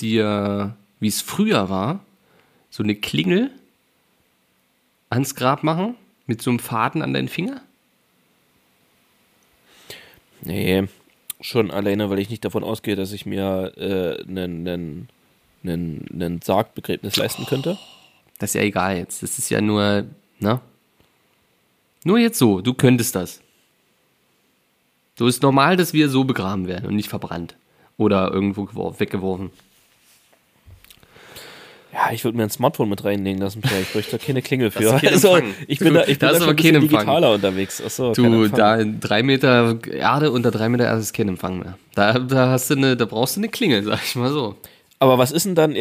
dir, wie es früher war, so eine Klingel ans Grab machen mit so einem Faden an deinen Finger? nee, schon alleine, weil ich nicht davon ausgehe, dass ich mir äh, einen, einen, einen, einen Sargbegräbnis leisten könnte. Das ist ja egal jetzt. Das ist ja nur, ne? Nur jetzt so, du könntest das. So ist normal, dass wir so begraben werden und nicht verbrannt. Oder irgendwo gewor- weggeworfen. Ja, ich würde mir ein Smartphone mit reinlegen lassen, vielleicht. Ich bräuchte da keine Klingel *laughs* für. Also, ich bin da, ich bin Da da, schon ein bisschen digitaler unterwegs. Achso, Du, da drei Meter Erde unter drei Meter Erde ist kein Empfang mehr. Da, da hast du eine, da brauchst du eine Klingel, sag ich mal so. Aber was ist denn dann,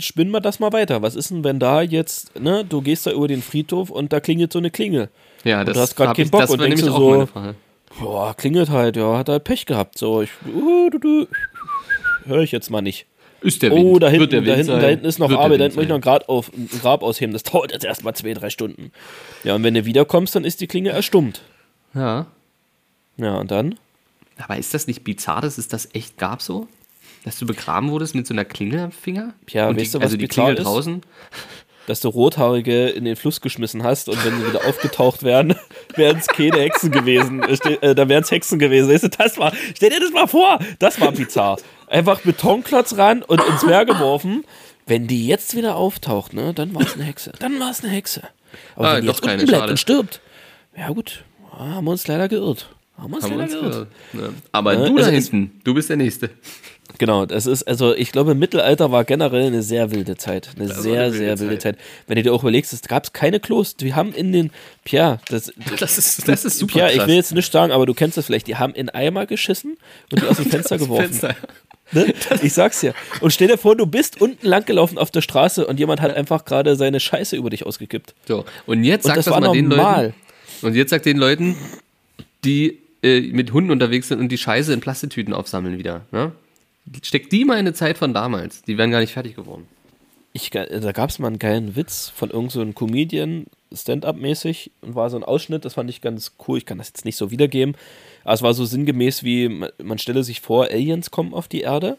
spinnen wir das mal weiter. Was ist denn, wenn da jetzt, ne, du gehst da über den Friedhof und da klingelt so eine Klingel? Ja, du das hast grad hab keinen ich- Bock das und denkst du so-. Boah, klingelt halt, ja, hat halt Pech gehabt. So, ich, uh, du, du, höre ich jetzt mal nicht. Ist der Wind. Oh, da hinten, da hinten, da hinten ist noch Wird Arbeit, da hinten muss ich noch ein, Grad auf, ein Grab ausheben. Das *laughs* dauert jetzt erstmal zwei, drei Stunden. Ja, und wenn du wiederkommst, dann ist die Klinge erstummt. Ja. Ja, und dann? Aber ist das nicht bizarr, dass es das echt gab so? Dass du begraben wurdest mit so einer Klingel am Finger? Ja, Und weißt die, du, was also die Klingel ist? draußen? Dass du Rothaarige in den Fluss geschmissen hast und wenn sie wieder aufgetaucht wären, *laughs* wären es keine Hexen gewesen. Äh, ste- Äh, da wären es Hexen gewesen. Das war, stell dir das mal vor, das war bizarr. Einfach Betonklotz ran und ins Meer geworfen. Wenn die jetzt wieder auftaucht, ne, dann war es eine Hexe. Dann war es eine Hexe. Aber Ah, wenn die jetzt keine, unten bleibt schade. und stirbt, ja gut, haben wir uns leider geirrt. Haben wir uns Haben leider uns geirrt. gehört. Ja. Aber Ja, du da also es- hinten, du bist der Nächste. Genau, das ist, also ich glaube, Mittelalter war generell eine sehr wilde Zeit. Eine war sehr, eine wilde sehr wilde Zeit. Zeit. Wenn du dir auch überlegst, es gab keine Klos. Wir haben in den, Pia, *laughs* das, Das ist, das ist super Pia, ich krass. will jetzt nicht sagen, aber du kennst das vielleicht, die haben in Eimer geschissen und die aus dem *laughs* Fenster Das geworfen. Fenster. Ne? Ich sag's dir. Und stell dir vor, du bist unten langgelaufen auf der Straße und jemand hat einfach gerade seine Scheiße über dich ausgekippt. So, und jetzt Und sag das das, mal den. Leuten. Und jetzt sag den Leuten, die äh, mit Hunden unterwegs sind und die Scheiße in Plastetüten aufsammeln wieder. Ne? Steck die mal in eine Zeit von damals. Die wären gar nicht fertig geworden. Ich, da gab es mal einen geilen Witz von irgendeinem so Comedian, Stand-up-mäßig, und war so ein Ausschnitt, das fand ich ganz cool. Ich kann das jetzt nicht so wiedergeben, aber es war so sinngemäß wie, man, man stelle sich vor, Aliens kommen auf die Erde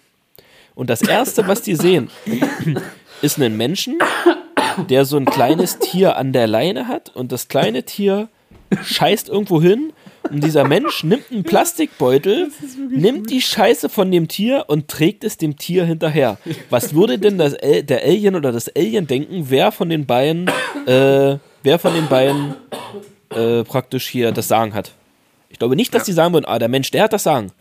Und das Erste, was die sehen, *coughs* ist einen Menschen, der so ein kleines Tier an der Leine hat und das kleine Tier scheißt irgendwo hin und dieser Mensch nimmt einen Plastikbeutel, nimmt die Scheiße von dem Tier und trägt es dem Tier hinterher. Was würde denn das, Al- der Alien oder das Alien denken, wer von den beiden, äh, wer von den beiden äh, praktisch hier das Sagen hat? Ich glaube nicht, dass die sagen würden, ah, der Mensch, der hat das Sagen.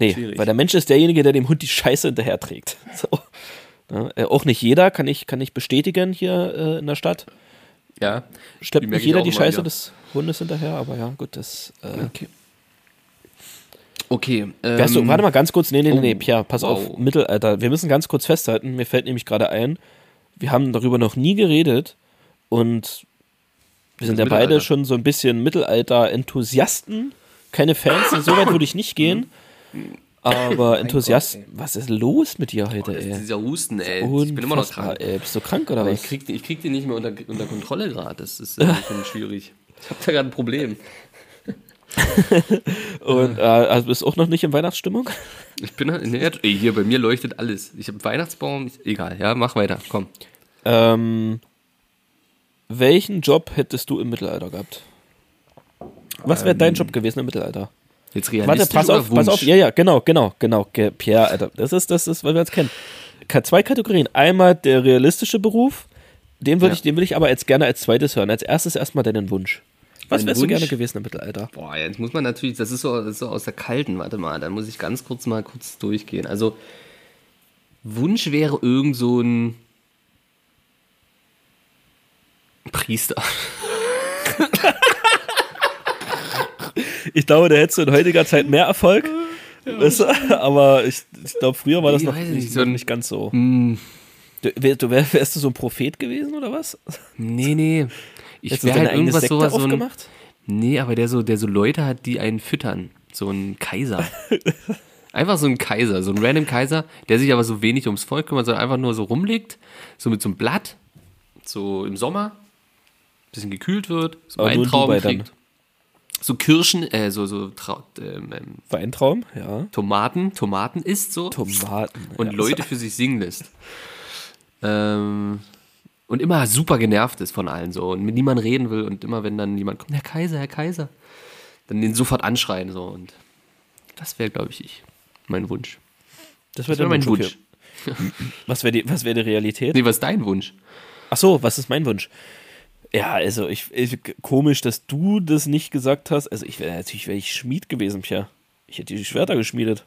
Nee, Schwierig. weil der Mensch ist derjenige, der dem Hund die Scheiße hinterher trägt. So. Ja, äh, auch nicht jeder, kann ich, kann ich bestätigen hier äh, in der Stadt. Ja. Schleppt nicht jeder die Scheiße wieder. des Hundes hinterher, aber ja, gut, das. Äh, Okay. Okay. Ähm, Wärst du, warte mal ganz kurz, nee, nee, nee, nee, oh, Pierre, pass wow. auf, Mittelalter. Wir müssen ganz kurz festhalten, mir fällt nämlich gerade ein, wir haben darüber noch nie geredet und wir sind ja beide schon so ein bisschen Mittelalter-Enthusiasten, keine Fans, so weit würde ich nicht gehen, aber Enthusiasten, was ist los mit dir heute, Das ist ey? dieser Husten, ey. Ich bin immer noch krank. Ey, bist du krank oder Aber was? ich krieg, ich krieg den nicht mehr unter, unter Kontrolle gerade. Das ist äh, ein bisschen schwierig. Ich habe da gerade ein Problem. *laughs* Und äh, also bist du auch noch nicht in Weihnachtsstimmung? Ich bin halt- nee, ey, hier bei mir leuchtet alles. Ich habe Weihnachtsbaum. Egal, ja, mach weiter. Komm. Ähm, welchen Job hättest du im Mittelalter gehabt? Was wäre dein Job gewesen im Mittelalter? Jetzt Warte, realistisch pass oder auf, Wunsch? pass auf. Ja, ja, genau, genau, genau. Ge- Pierre, Alter, das ist, das ist, weil wir uns kennen. Zwei Kategorien. Einmal der realistische Beruf, den würde Ja. ich, den will ich aber jetzt gerne als zweites hören. Als erstes erstmal deinen Wunsch. Was wärst du Wunsch? gerne gewesen im Mittelalter? Boah, jetzt muss man natürlich, das ist, so, das ist so aus der kalten, warte mal, da muss ich ganz kurz mal kurz durchgehen. Also, Wunsch wäre irgend so ein Priester. *laughs* Ich glaube, da hättest du in heutiger Zeit mehr Erfolg. Weißt du? Aber ich, ich glaube, früher war das noch nicht, nicht, so nicht ganz so. Hm, Du, wär, du wär, wärst du so ein Prophet gewesen oder was? nee, nee. Ich wäre halt irgendwas Sekte sowas so ein, aufgemacht? Nee, aber der so, der so Leute hat, die einen füttern. So ein Kaiser. *laughs* Einfach so ein Kaiser, so ein random Kaiser, der sich aber so wenig ums Volk kümmert, sondern einfach nur so rumliegt, so mit so einem Blatt, so im Sommer, bisschen gekühlt wird, so in Weintrauben Dubai dann. So Kirschen, äh, so, so Trau ähm, ähm, Weintraum, ja. Tomaten, Tomaten isst so Tomaten. und ja. Leute für sich singen lässt. Ähm, und immer super genervt ist von allen so und mit niemandem reden will und immer wenn dann jemand kommt, Herr Kaiser, Herr Kaiser, dann den sofort anschreien so und das wäre, glaube ich, ich. Mein Wunsch. Das wäre dein mein Wunsch. Wunsch. *laughs* Was wäre die, was wär die Realität? Nee, was ist dein Wunsch? Ach so, was ist mein Wunsch? Ja, also ich, ich komisch, dass du das nicht gesagt hast. Also ich wäre natürlich wäre ich Schmied gewesen, Pia. Ich hätte die Schwerter geschmiedet.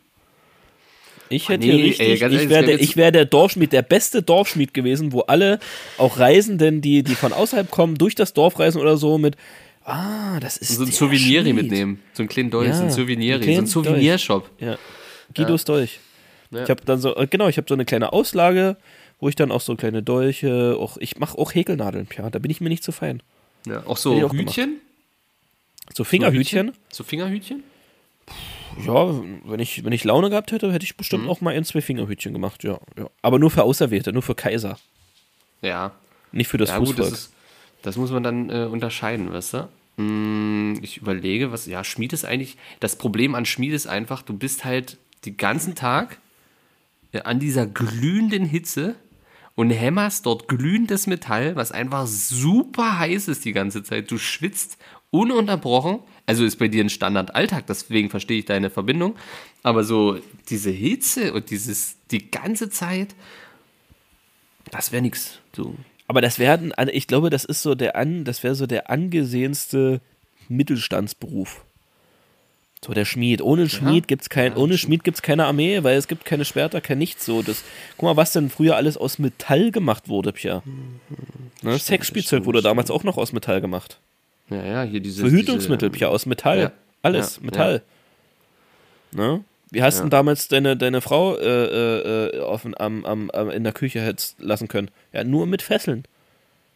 Ich hätte nee, richtig, ey, ich wäre der, wär jetzt- ich wär der Dorfschmied, der beste Dorfschmied gewesen, wo alle, auch Reisenden, die, die von außerhalb kommen, durch das Dorf reisen oder so, mit, ah, das ist So ein Schmied. mitnehmen. So ein kleinen Dolch, Ja, so ein einen Souvenieri, so ein Souvenirshop. Ja. Guidos Dolch. Ja. Ich habe dann so, äh, genau, ich habe so eine kleine Auslage, wo ich dann auch so kleine Dolche, auch, ich mache auch Häkelnadeln, ja, da bin ich mir nicht zu fein. Ja, auch so auch Hütchen? So Fingerhütchen. So Fingerhütchen? Ja, wenn ich, wenn ich Laune gehabt hätte, hätte ich bestimmt Mhm. auch mal ein, zwei Fingerhütchen gemacht, ja, ja. Aber nur für Auserwählte, nur für Kaiser. Ja. Nicht für das ja, gut, Fußvolk. das, ist, das muss man dann äh, unterscheiden, weißt du? Hm, ich überlege, was, ja, Schmied ist eigentlich, das Problem an Schmied ist einfach, du bist halt den ganzen Tag äh, an dieser glühenden Hitze und hämmerst dort glühendes Metall, was einfach super heiß ist die ganze Zeit. Du schwitzt ununterbrochen. Also ist bei dir ein Standardalltag, deswegen verstehe ich deine Verbindung. Aber so diese Hitze und dieses die ganze Zeit, das wäre nix. So. Aber das werden, ich glaube, das ist so der an, das wäre so der angesehenste Mittelstandsberuf. So der Schmied. Ohne Schmied gibt's kein, ohne Schmied gibt's keine Armee, weil es gibt keine Schwerter, kein nichts so. Das, guck mal, was denn früher alles aus Metall gemacht wurde, Pia. Ne? Sexspielzeug wurde damals auch noch aus Metall gemacht. Ja, ja, hier diese. Verhütungsmittel, diese, Pia, aus Metall. Ja. Alles, Ja. Metall. Ne? Wie hast du Ja. denn damals deine, deine Frau äh, äh, äh, auf, am, am, am, in der Küche hättest lassen können? Ja, nur mit Fesseln.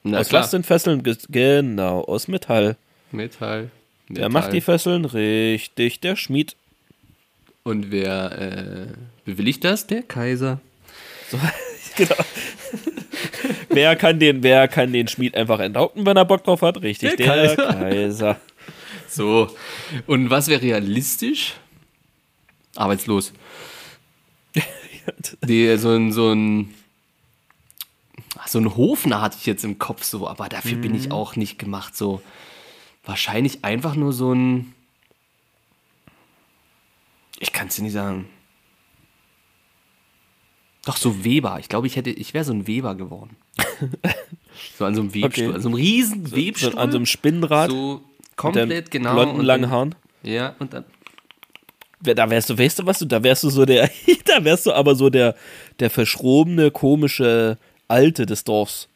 Na, aus klar. was sind Fesseln? Ge- Genau, aus Metall. Metall. Wer macht die Fesseln? Richtig, der Schmied. Und wer äh, bewilligt das? Der Kaiser. *laughs* Genau. wer, kann den, wer kann den Schmied einfach enthaupten, wenn er Bock drauf hat? Richtig, Der der, Kaiser. Kaiser. *laughs* So. Und was wäre realistisch? Arbeitslos. *laughs* Nee, so ein, so ein, so ein Hofner hatte ich jetzt im Kopf so, aber dafür bin Mhm. ich auch nicht gemacht. So wahrscheinlich einfach nur so ein, ich kann es dir nicht sagen. Doch so Weber. Ich glaube, ich hätte, ich wäre so ein Weber geworden. *laughs* so an so einem Webstuhl, Okay. an so einem riesen So, Webstuhl. an so einem Spinnrad. so mit komplett genau. Blonden, und langen Haaren. Ja, und dann Da wärst du, weißt du was du, da wärst du so der, *laughs* da wärst du aber so der, der verschrobene, komische Alte des Dorfs.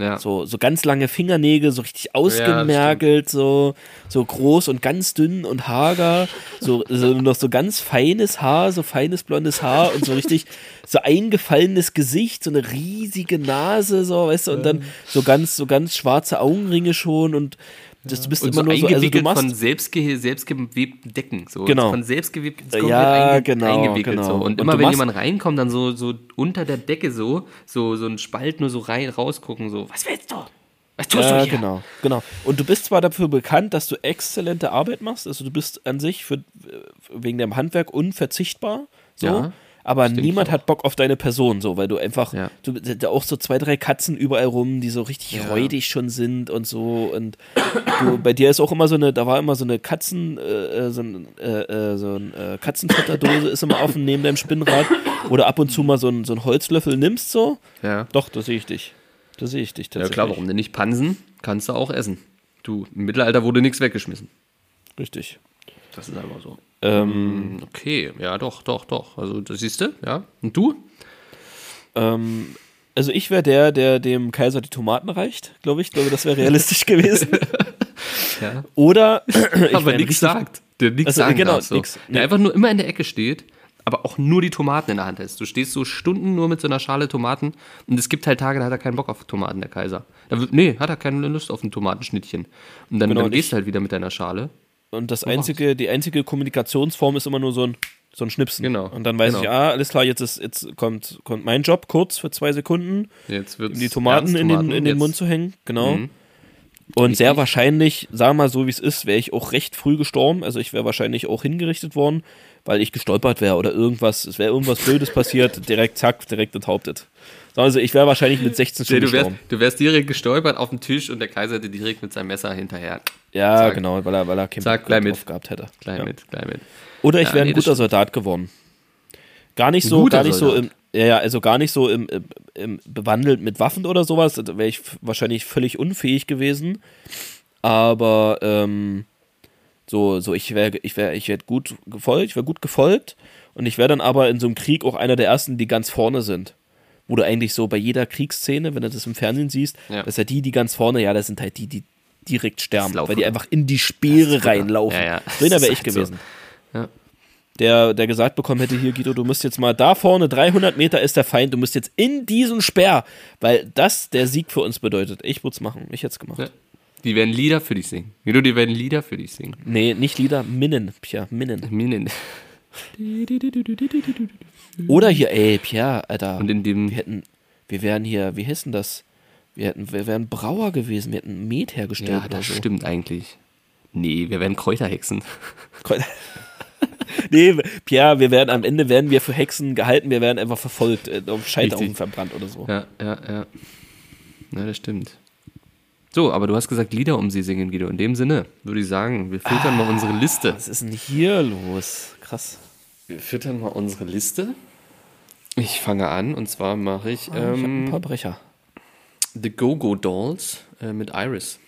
Ja. So, so ganz lange Fingernägel, so richtig ausgemergelt, so, so groß und ganz dünn und hager, so, so noch so ganz feines Haar, so feines blondes Haar und so richtig so eingefallenes Gesicht, so eine riesige Nase, so, weißt du, und dann so ganz, so ganz schwarze Augenringe schon und das, du bist Und immer so nur so, also du eingewickelt machst, von selbstge selbstgewebten Decken. So. Genau. Von selbstgewebten Ja, komplett einge genau, eingewickelt. genau. So. Und, Und immer wenn jemand reinkommt, dann so, so unter der Decke so, so, so ein Spalt nur so rein rausgucken, so, was willst du? Was tust Ja, du hier? genau, genau. Und du bist zwar dafür bekannt, dass du exzellente Arbeit machst, also du bist an sich für, wegen deinem Handwerk unverzichtbar, so, Ja, aber stimmt niemand hat Bock auf deine Person, so, weil du einfach, Ja. du da auch so zwei, drei Katzen überall rum, die so richtig Ja. räudig schon sind und so und du, bei dir ist auch immer so eine, da war immer so eine Katzen, äh, äh, so ein, äh, äh, so ein äh, Katzenfutterdose ist immer offen neben deinem Spinnrad, oder ab und zu mal so ein, so ein Holzlöffel nimmst, so. Ja. Doch, da sehe ich dich. Da sehe ich dich ja, tatsächlich. klar, warum denn nicht Pansen? Kannst du auch essen. Du, im Mittelalter wurde nichts weggeschmissen. Richtig. Das ist einfach so. Ähm, Okay, ja, doch, doch, doch. Also, das siehst du, ja. Und du? Ähm, also ich wäre der, der dem Kaiser die Tomaten reicht, glaube ich. Ich glaube, das wäre realistisch *laughs* gewesen. Ja. Oder *clears throat* ich aber nichts sagt. Der nichts Also, sagen genau, darf, so. nix, Der nee. einfach nur immer in der Ecke steht, aber auch nur die Tomaten in der Hand hält. Du stehst so Stunden nur mit so einer Schale Tomaten und es gibt halt Tage, da hat er keinen Bock auf Tomaten, der Kaiser. Da, nee, hat er keine Lust auf ein Tomatenschnittchen. Und dann, Genau, dann gehst du halt wieder mit deiner Schale. Und das einzige, die einzige Kommunikationsform ist immer nur so ein, so ein Schnipsen. Genau, Und dann weiß genau. ich, ah, alles klar, jetzt, ist, jetzt kommt, kommt mein Job kurz für zwei Sekunden, Jetzt wird die Tomaten in den, in den Mund zu hängen. Genau. Mhm. Und sehr wahrscheinlich, sag mal so wie es ist, wäre ich auch recht früh gestorben. Also ich wäre wahrscheinlich auch hingerichtet worden, weil ich gestolpert wäre oder irgendwas, es wäre irgendwas Blödes passiert, *laughs* direkt zack, direkt enthauptet. Also ich wäre wahrscheinlich mit 16 schon Nee, du, wärst, gestorben. du wärst direkt gestolpert auf den Tisch und der Kaiser hätte direkt mit seinem Messer hinterher. Ja, Zack. genau, weil er, weil er keinen Bock gleich drauf gehabt hätte. Klein ja. mit, klein mit. Oder ich Ja, wäre ein guter. Soldat geworden. Gar nicht so, gar nicht so im, ja, ja, also gar nicht so im, im, im bewandelt mit Waffen oder sowas. Da wäre ich wahrscheinlich völlig unfähig gewesen. Aber ähm, so, so ich wäre, ich wäre, ich wäre gut gefolgt, ich wäre gut gefolgt und ich wäre dann aber in so einem Krieg auch einer der ersten, die ganz vorne sind. Wo du eigentlich so bei jeder Kriegsszene, wenn du das im Fernsehen siehst, Ja. dass ja die, die ganz vorne, ja, das sind halt die, die direkt sterben, weil die einfach in die Speere reinlaufen. Ja, ja. So einer wäre ich halt so. gewesen Ja. Der, der gesagt bekommen hätte, hier Guido, du musst jetzt mal da vorne, 300 Meter ist der Feind, du musst jetzt in diesen Speer, weil das der Sieg für uns bedeutet. Ich würde es machen, ich hätte es gemacht. Ja. Die werden Lieder für dich singen. Du, die werden Lieder für dich singen. Nee, nicht Lieder, Minnen, Pia, Minnen. Minen. Oder hier, ey, Pia, Alter, Und in dem, wir hätten, wir wären hier, wie hieß denn das? Wir, hätten, wir wären Brauer gewesen, wir hätten Met hergestellt ja, das so. stimmt eigentlich. Nee, wir werden Kräuterhexen. *laughs* *laughs* nee, Pia, wir werden, am Ende werden wir für Hexen gehalten, wir werden einfach verfolgt, äh, auf Scheiterhaufen verbrannt oder so. Ja, ja, ja. Ja, das stimmt. So, aber du hast gesagt, Lieder um sie singen, Guido. In dem Sinne würde ich sagen, wir filtern mal unsere Liste. Was ist denn hier los? Krass. Wir filtern mal unsere Liste. Ich fange an und zwar mache ich, Ah, ich habe ein ähm, paar Brecher. The Go-Go Dolls äh, mit Iris.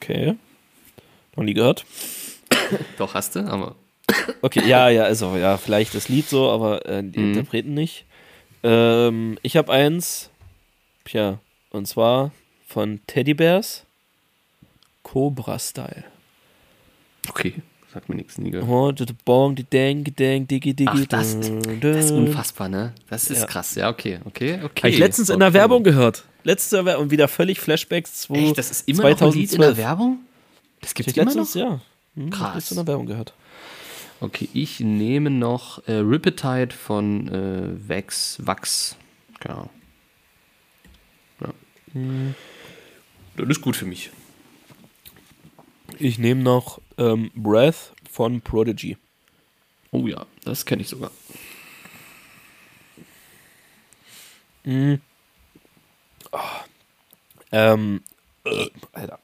Okay. Noch nie gehört. Doch, hast du, aber Okay, ja, ja, also, ja, vielleicht das Lied so, aber äh, die Mhm. Interpreten nicht. Ähm, ich habe eins, tja, und zwar von Teddy Bears, Cobra Style. okay, sagt mir nichts, nie gehört. Oh, die Bong, die Dang, die Dang, Diggi, Diggi. Ach, das, das ist unfassbar, ne? Das ist Ja. krass, ja, okay, okay, okay. Habe ich letztens in der. Werbung gehört. Letzte Werbung und wieder völlig Flashbacks. Zwei, Echt, das ist immer noch ein Lied in der Werbung? Das gibt's ich immer letztens, noch? ja. Hm, Krass. ich letztens in der Werbung gehört. Okay, ich nehme noch äh, Ripetide von äh, Wax, Wax. Genau. Ja. Hm. Das ist gut für mich. Ich nehme noch ähm, Breath von Prodigy. Oh ja, das kenne ich sogar. Ähm, äh, Alter.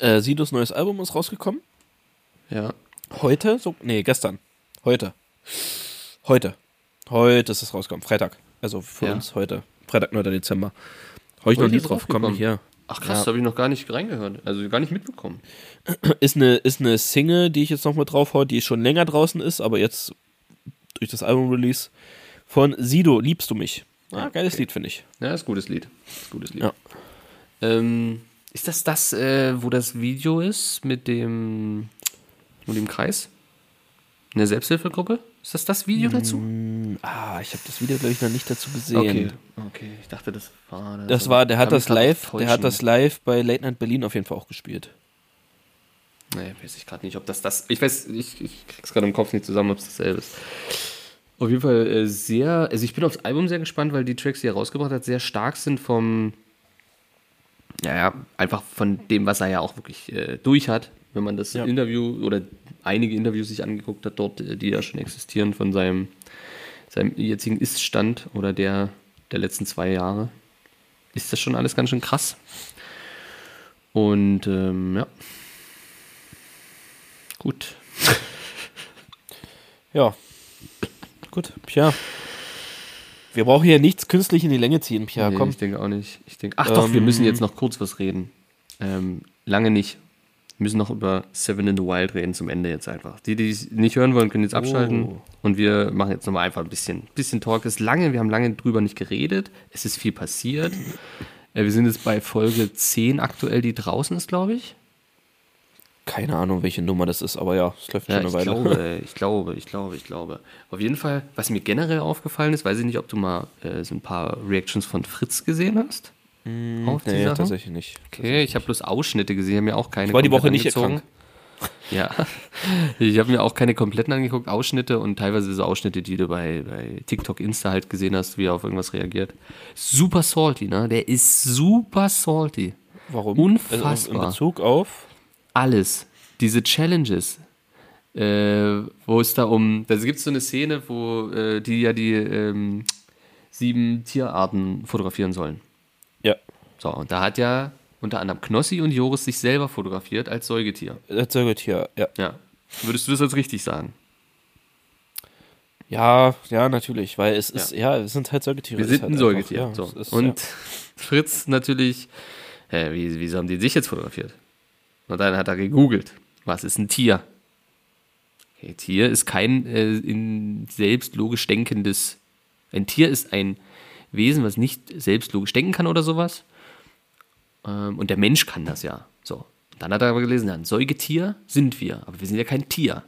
Äh, Sidos neues Album ist rausgekommen. Ja. Heute? So, nee, gestern. Heute. Heute. Heute ist es rausgekommen. Freitag. Also für Ja. uns heute. Freitag, 9. Dezember. Habe ich noch nie drauf. Komm rausgekommen. hier. Ach krass, Ja. habe ich noch gar nicht reingehört. Also gar nicht mitbekommen. *clears throat* Ist eine, ist eine Single, die ich jetzt noch mal drauf hau, die schon länger draußen ist, aber jetzt durch das Album-Release von Sido, Liebst du mich? Ah, geiles Lied, finde ich. Ja, ist ein gutes Lied. Ist gutes Lied. Ja. Ähm, ist das das, äh, wo das Video ist mit dem, mit dem Kreis? Eine Selbsthilfegruppe? Ist das das Video dazu? Ah, ich habe das Video, glaube ich, noch nicht dazu gesehen. Okay. Okay, ich dachte, das war Das war, der hat das live, der hat das live bei Late Night Berlin auf jeden Fall auch gespielt. Nee, weiß ich gerade nicht, ob das das. Ich weiß, ich, ich krieg's gerade im Kopf nicht zusammen, ob es dasselbe ist. Auf jeden Fall äh, sehr. Also ich bin aufs Album sehr gespannt, weil die Tracks, die er rausgebracht hat, sehr stark sind vom. Ja, ja, einfach von dem, was er ja auch wirklich äh, durch hat. Wenn man das Ja. Interview oder einige Interviews sich angeguckt hat, dort, äh, die ja schon existieren, von seinem, seinem jetzigen Ist-Stand oder der der letzten zwei Jahre, ist das schon alles ganz schön krass. Und ähm, ja. Gut. *laughs* Ja. Gut, Pia. Wir brauchen hier nichts künstlich in die Länge ziehen, Pia. Nee, komm. Ich denke auch nicht. Ich denke, ach doch, wir Ähm, müssen jetzt noch kurz was reden. Ähm, lange nicht. Wir müssen noch über Seven in the Wild reden zum Ende jetzt einfach. Die, die es nicht hören wollen, können jetzt abschalten. Oh. Und wir machen jetzt nochmal einfach ein bisschen, bisschen Talk. Es ist lange, wir haben lange drüber nicht geredet. Es ist viel passiert. Äh, wir sind jetzt bei Folge 10 aktuell, die draußen ist, glaube ich. Keine Ahnung, welche Nummer das ist, aber ja, es läuft Ja, schon eine ich Weile. glaube, *laughs* ich glaube, ich glaube, ich glaube. Auf jeden Fall, was mir generell aufgefallen ist, weiß ich nicht, ob du mal äh, so ein paar Reactions von Fritz gesehen hast. Auf die nee, Sache? tatsächlich nicht. Okay, ich habe bloß Ausschnitte gesehen, habe mir auch keine. Ich war die Woche nicht angezogen. Ja, *laughs* ich habe mir auch keine kompletten angeguckt, Ausschnitte und teilweise so Ausschnitte, die du bei, bei TikTok, Insta halt gesehen hast, wie er auf irgendwas reagiert. Super salty, ne? Der ist super salty. Warum? Unfassbar. Also in Bezug auf. Alles. Diese Challenges, äh, wo es da um, da gibt es so eine Szene, wo äh, die ja die ähm, sieben Tierarten fotografieren sollen. Ja, So, und da hat ja unter anderem Knossi und Joris sich selber fotografiert als Säugetier. das Säugetier, ja. Ja. Würdest du das als richtig sagen? Ja, ja, natürlich, weil es ist, ja, es sind halt Säugetiere. Wir sind halt ein einfach, Säugetier. Ja, so. ist, und Fritz natürlich, hä, wie, wieso haben die sich jetzt fotografiert? Und dann hat er gegoogelt, was ist ein Tier? Okay, Tier ist kein äh, in selbst logisch denkendes. Ein Tier ist ein Wesen, was nicht selbst logisch denken kann oder sowas. Ähm, und der Mensch kann das ja. So. Dann hat er aber gelesen, ja, ein Säugetier sind wir, aber wir sind ja kein Tier.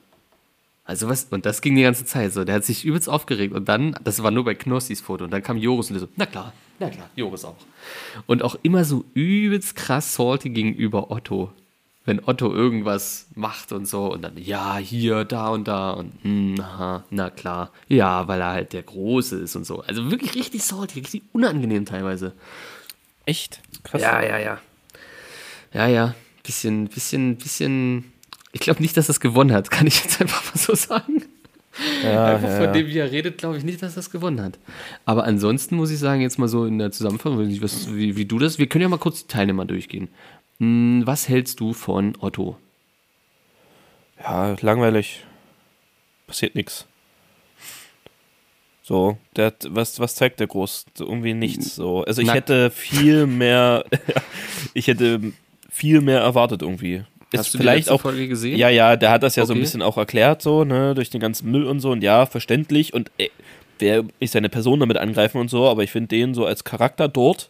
Also was, und das ging die ganze Zeit so. Der hat sich übelst aufgeregt. Und dann, das war nur bei Knossis Foto. Und dann kam Joris und so, na klar, na klar, Joris auch. Und auch immer so übelst krass salty gegenüber Otto. Wenn Otto irgendwas macht und so. Und dann, ja, hier, da und da. Und, hm, aha, na klar. Ja, weil er halt der Große ist und so. Also wirklich richtig salty, richtig unangenehm teilweise. Echt krass. Ja, ja, ja. Ja, ja. Bisschen, bisschen, bisschen. Ich glaube nicht, dass das gewonnen hat, kann ich jetzt einfach mal so sagen. ja, Einfach ja, von ja. dem, wie er redet, glaube ich nicht, dass das gewonnen hat. Aber ansonsten muss ich sagen, jetzt mal so in der Zusammenfassung, was, wie, wie du das, wir können ja mal kurz die Teilnehmer durchgehen. Hm, Was hältst du von Otto? ja, langweilig. Passiert nichts. So, der hat, was, was zeigt der groß? Irgendwie nichts. So. Also ich Nackt. hätte viel mehr, *laughs* ich hätte viel mehr erwartet irgendwie. Hast Ist du die vielleicht letzte auch, Folge gesehen? Ja, ja, der hat das ja so ein Okay. bisschen auch erklärt, so, ne, durch den ganzen Müll und so, und ja, verständlich, und ey, wer ich seine Person damit angreifen und so, aber ich finde den so als Charakter dort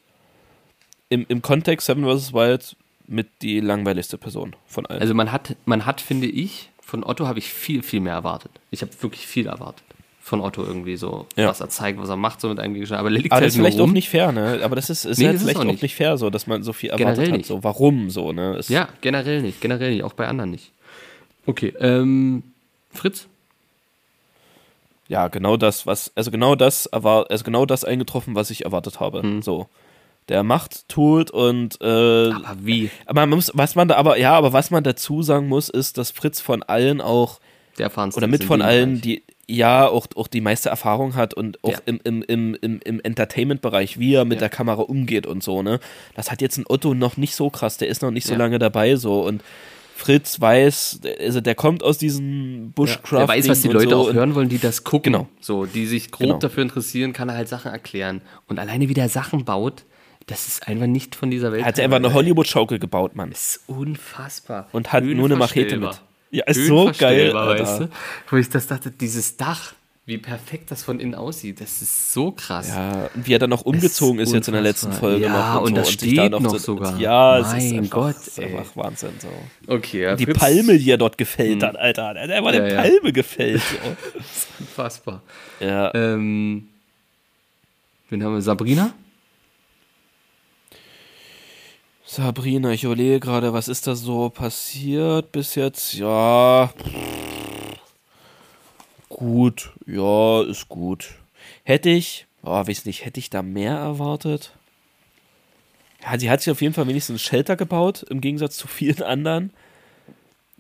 im, im Kontext Seven vs. Wild mit die langweiligste Person von allen. Also man hat, man hat, finde ich, von Otto habe ich viel, viel mehr erwartet. Ich habe wirklich viel erwartet. Von Otto irgendwie so, Ja. was er zeigt, was er macht, so mit einem Gegenstand. Aber der liegt aber halt das ist vielleicht rum. auch nicht fair, ne? Aber das ist, ist Nee, halt das ist vielleicht auch auch nicht. nicht. fair, so, dass man so viel erwartet Generell hat. nicht. So, warum so, ne? Es- Ja, generell nicht, generell nicht, auch bei anderen nicht. Okay, ähm, Fritz? ja, genau das, was, also genau das erwar also genau das eingetroffen, was ich erwartet habe. Mhm. So. Der macht, tut und äh, Aber wie? Aber man muss, was man da, aber ja, aber was man dazu sagen muss, ist, dass Fritz von allen auch, Der oder mit ist von allen, Bereich. die, ja auch, auch die meiste Erfahrung hat und auch Ja. im, im, im, im, im Entertainment-Bereich, wie er mit Ja. der Kamera umgeht und so, ne? Das hat jetzt ein Otto noch nicht so krass, der ist noch nicht so Ja. lange dabei so und Fritz weiß, also der kommt aus diesem Bushcraft. Der weiß, was die Leute so auch hören wollen, die das gucken. Genau. So, die sich grob Genau. dafür interessieren, kann er halt Sachen erklären. Und alleine wie der Sachen baut, das ist einfach nicht von dieser Welt. Er hat einfach eine Hollywood-Schaukel gebaut, Mann. Das ist unfassbar. Und hat nur eine Machete mit. Ja, ist so geil, weißt du? Wo ich das dachte, dieses Dach, wie perfekt das von innen aussieht, das ist so krass. Ja, und wie er dann noch umgezogen ist, jetzt in der letzten. Folge Ja, noch. und so, das sich steht da noch so- sogar. Ja, es ist Mein einfach, Gott, ist einfach Wahnsinn. So. Okay, ja, Die Fritz, Palme, die er dort gefällt hat, Alter. Der hat einfach Ja, eine. Palme gefällt. So. *laughs* Unfassbar. ja. Ähm, wen haben wir? Sabrina? Sabrina, ich überlege gerade, was ist da so passiert bis jetzt? Ja. Gut, ja, ist gut. Hätte ich, oh, weiß nicht, hätte ich da mehr erwartet? Ja, sie hat sich auf jeden Fall wenigstens ein Shelter gebaut, im Gegensatz zu vielen anderen.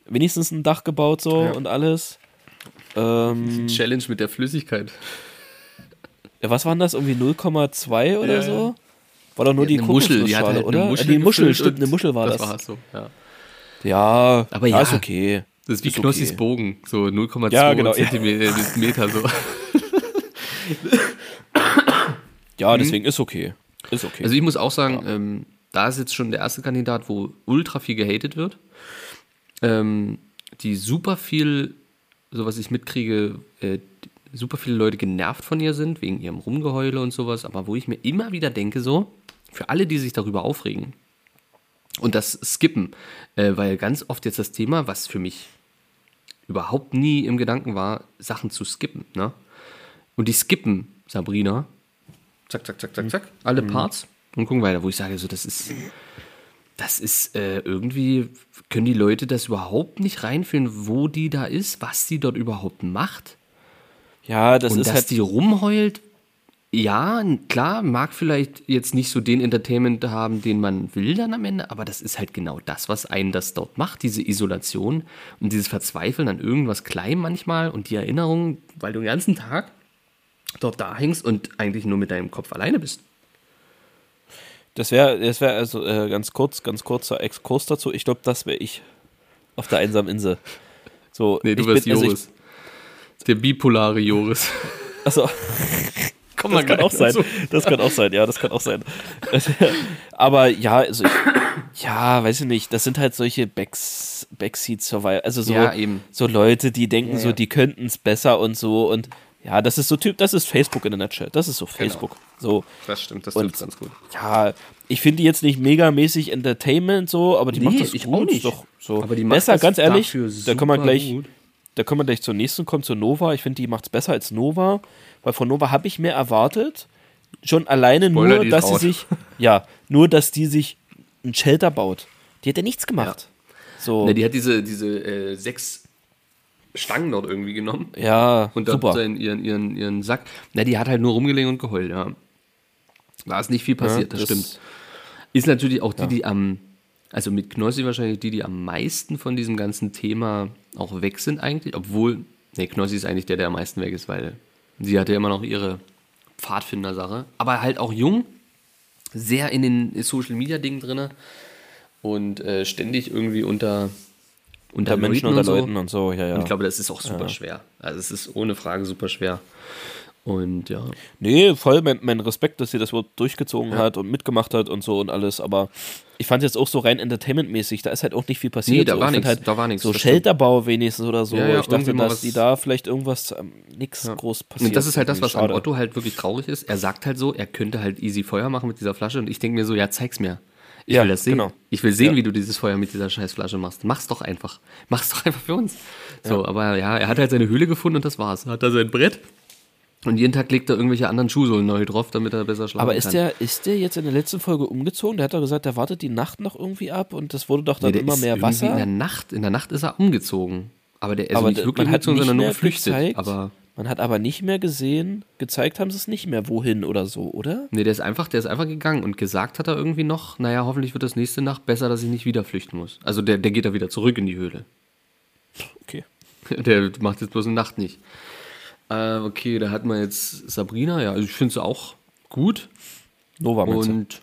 Wenigstens ein Dach gebaut so Ja. und alles. Ähm, Challenge mit der Flüssigkeit. ja, was waren das? Irgendwie 0,2 oder Ja, so? War doch nur die, eine Muschel, die hat Kokosnussschale, halt oder? eine Äh, Muschel, die Muschel, stimmt, und eine Muschel war das. Das war so, ja. Ja, Aber ja, ja, ist okay. Das ist wie Ist Knossis okay. Bogen, so 0,2 Ja, genau, ja. Zentimeter Meter so. Ja, deswegen ist okay. Ist okay. Mhm. Also ich muss auch sagen, ähm, da ist jetzt schon der erste Kandidat, wo ultra viel gehatet wird. Ähm, die super viel, so was ich mitkriege, äh, super viele Leute genervt von ihr sind, wegen ihrem Rumgeheule und sowas, aber wo ich mir immer wieder denke, so, für alle, die sich darüber aufregen und das skippen, äh, weil ganz oft jetzt das Thema, was für mich überhaupt nie im Gedanken war, Sachen zu skippen, ne? Und die skippen, Sabrina, zack, zack, zack, zack, zack, alle Parts und gucken weiter, wo ich sage, so, das ist, das ist äh, irgendwie, können die Leute das überhaupt nicht reinfühlen, wo die da ist, was die dort überhaupt macht ja, das und ist dass halt. die rumheult. Ja, klar, mag vielleicht jetzt nicht so den Entertainment haben, den man will dann am Ende, aber das ist halt genau das, was einen das dort macht, diese Isolation und dieses Verzweifeln an irgendwas klein manchmal und die Erinnerung, weil du den ganzen Tag dort da hängst und eigentlich nur mit deinem Kopf alleine bist. Das wäre, das wäre also äh, ganz kurz, ganz kurzer Exkurs dazu. Ich glaube, das wäre ich auf der einsamen Insel. So, Nee, du ich wirst bin- also Joris. Der bipolare Joris. Achso, Komm das kann auch sein. dazu. Das kann auch sein, ja, das kann auch sein. *laughs* Aber ja, also ich, ja, weiß ich nicht, das sind halt solche Backs, Backseat Survival, also so, Ja, eben. so Leute, die denken so, ja. die könnten es besser und so und ja, das ist so Typ, das ist Facebook in der Nutshell. Das ist so Facebook. So, Das stimmt, das trifft ganz gut. ja, ich finde die jetzt nicht megamäßig Entertainment so, aber die Nee, macht das ich gut. auch nicht. Doch, so. Aber die macht besser, das ganz ehrlich. dafür Da wir super gleich, gut. Da können wir gleich zur nächsten kommen, zur Nova. Ich finde, die macht es besser als Nova, weil von Nova habe ich mehr erwartet. Schon alleine Spoiler, nur, dass sie sich, ja, nur, dass die sich ein Shelter baut. Die hat ja nichts gemacht. So, Ne, die hat diese, diese äh, sechs Stangen dort irgendwie genommen ja, und dann super. seinen, ihren, ihren, ihren Sack. Na, die hat halt nur rumgelegen und geheult, ja. Da ist nicht viel passiert, Ja, das, stimmt. Ist natürlich auch die, die am, also mit Knossi wahrscheinlich die, die am meisten von diesem ganzen Thema auch weg sind eigentlich, obwohl, ne, Knossi ist eigentlich der, der am meisten weg ist, weil sie hat ja immer noch ihre Pfadfinder-Sache, aber halt auch jung, sehr in den Social-Media-Dingen drinne und äh, ständig irgendwie unter, unter, Unter Menschen, unter und so. Leuten und so, ja, ja. Und ich glaube, das ist auch super schwer. Also es ist ohne Frage super schwer. Und ja. Nee, voll mein, mein Respekt, dass sie das überhaupt durchgezogen hat und mitgemacht hat und so und alles, aber ich fand jetzt auch so rein entertainmentmäßig, da ist halt auch nicht viel passiert. Nee, da so. war nix, halt da war nix, So. Shelterbau wenigstens oder so. Ja, ja, ich dachte, dass die da vielleicht irgendwas, ähm, nix groß passiert. Und das ist halt das, was an. Otto halt wirklich traurig ist. Er sagt halt so, er könnte halt easy Feuer machen mit dieser Flasche und ich denke mir so, ja, zeig's mir. Ich Ja, will das sehen. genau. Ich will sehen, Ja. wie du dieses Feuer mit dieser scheiß Flasche machst. Mach's doch einfach. Mach's doch *laughs* einfach für uns. So, aber ja, er hat halt seine Höhle gefunden und das war's. Er hat da sein Brett und jeden Tag legt er irgendwelche anderen Schuhsohlen neu drauf, damit er besser schlafen Aber kann. ist der, ist der jetzt in der letzten Folge umgezogen? Der hat doch gesagt, der wartet die Nacht noch irgendwie ab und das wurde doch dann Nee, immer mehr Wasser. In der Nacht, in der Nacht ist er umgezogen. Aber der ist also aber nicht wirklich umgezogen, sondern nur geflüchtet. gezeigt, Aber man hat aber nicht mehr gesehen, gezeigt haben sie es nicht mehr, wohin oder so, oder? nee, der ist einfach, der ist einfach gegangen und gesagt hat er irgendwie noch, naja, hoffentlich wird das nächste Nacht besser, dass ich nicht wieder flüchten muss. Also der, der geht da wieder zurück in die Höhle. Okay. *laughs* Der macht jetzt bloß eine Nacht nicht. Äh, okay, da hatten wir jetzt Sabrina, ja, also ich finde sie auch gut. Nova meinst du? Und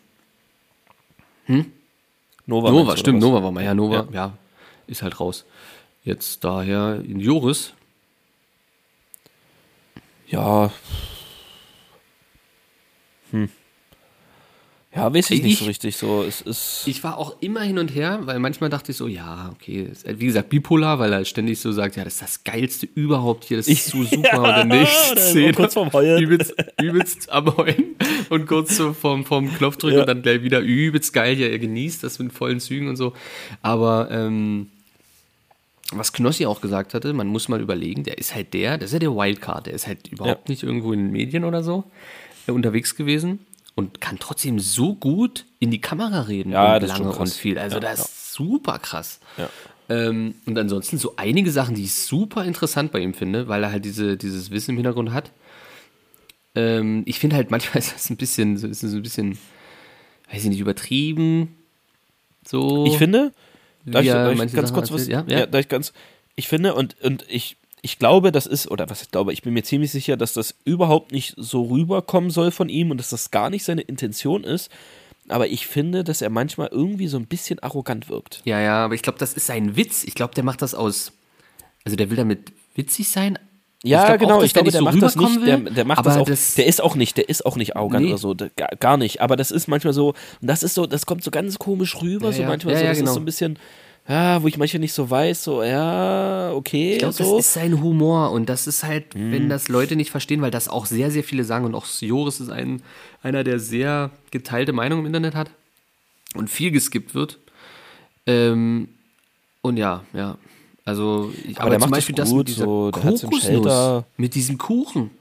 Nova, Nova, du, stimmt? Nova war mal. Ja, Nova, Ja. ja. ist halt raus. Jetzt daher in Joris. Ja. Hm. Ja, weiß ich, nicht Ich- so richtig. So, es ist. Ich war auch immer hin und her, weil manchmal dachte ich so, ja, okay, wie gesagt, bipolar, weil er ständig so sagt, ja, das ist das Geilste überhaupt hier, das ist so *laughs* super. nächste oder so Szene, kurz vorm Heulen. Übelst, übelst am Heulen und kurz so vorm, vorm Knopf drücken Ja. und dann gleich wieder übelst geil, ja, er genießt das mit vollen Zügen und so. Aber, ähm, was Knossi auch gesagt hatte, man muss mal überlegen, der ist halt der, das ist ja der Wildcard, der ist halt überhaupt Ja. nicht irgendwo in den Medien oder so äh, unterwegs gewesen und kann trotzdem so gut in die Kamera reden Ja, und das lange und viel. Also Ja, das ist super krass. Ja. Ähm, und ansonsten so einige Sachen, die ich super interessant bei ihm finde, weil er halt diese, dieses Wissen im Hintergrund hat. Ähm, ich finde halt manchmal *laughs* ist das ein bisschen, so ist es ein bisschen, weiß ich nicht, übertrieben. So. Ich finde, darf ich, darf ich ganz Sachen kurz was? erzählt? Ja, ja. darf ich ganz. Ich finde und und ich ich glaube, das ist oder was ich glaube, ich bin mir ziemlich sicher, dass das überhaupt nicht so rüberkommen soll von ihm und dass das gar nicht seine Intention ist. Aber ich finde, dass er manchmal irgendwie so ein bisschen arrogant wirkt. Ja, ja, aber ich glaube, das ist sein Witz. Ich glaube, der macht das aus. Also der will damit witzig sein. Ja, glaub auch, genau. dass ich glaube, der nicht macht so das nicht. Der, der macht das auch. das- der ist auch nicht. Der ist auch nicht arrogant Nee. oder so. Der, gar, nicht. Aber das ist manchmal so. Und das ist so. Das kommt so ganz komisch rüber. Ja, so ja. manchmal Ja, so. Das genau. ist so ein bisschen. Ja, wo ich manchmal nicht so weiß. So ja, okay. Ich glaube, so. das ist sein Humor und das ist halt, Mhm. wenn das Leute nicht verstehen, weil das auch sehr, sehr viele sagen und auch Joris ist ein, einer, der sehr geteilte Meinung im Internet hat und viel geskippt wird. Ähm, und ja, ja. Also, ich, Aber der zum macht Beispiel das das gut, mit dieser so, Kokosnuss, mit diesem Kuchen.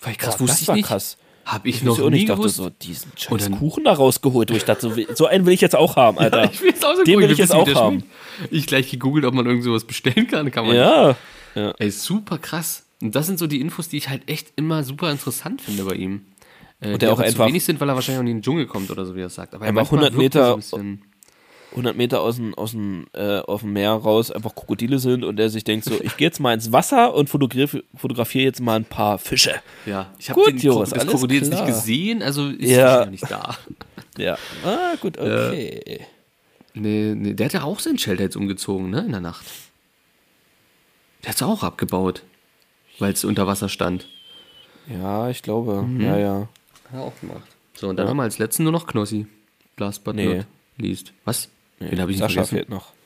Weil krass, Boah, wusste das ich war nicht. krass. Hab ich, Ich noch nie dachte gewusst. so, diesen scheiß Kuchen da rausgeholt, wo ich dachte, so, so einen will ich jetzt auch haben, Alter. ich will jetzt auch so Den will ich jetzt auch haben. Ich gleich gegoogelt, ob man irgend sowas bestellen kann. kann man Ja. Ey, super krass. Und das sind so die Infos, die ich halt echt immer super interessant finde bei ihm. Äh, Und der auch einfach- zu wenig sind, weil er wahrscheinlich auch in den Dschungel kommt oder so, wie er sagt. Aber Einfach manchmal 100 wirkt er Meter- So 100 Meter aus dem, aus dem, äh, auf dem Meer raus einfach Krokodile sind und der sich denkt so, ich gehe jetzt mal ins Wasser und fotografiere fotografiere jetzt mal ein paar Fische. ja, ich habe Gut, den Joris, das Krokodil jetzt nicht gesehen, also ist Ja. nicht da. *laughs* Ja. Ah, gut, okay. Nee, nee, der hat ja auch sein Shelter jetzt umgezogen, ne, in der Nacht. Der hat es auch abgebaut, weil es unter Wasser stand. Ja, ich glaube. Mhm. Ja, ja. Hat er auch gemacht. So, und dann haben wir als letzten nur noch Knossi. Last but Nee. not least. Was? Den habe ich Sascha vergessen. fehlt noch. *laughs*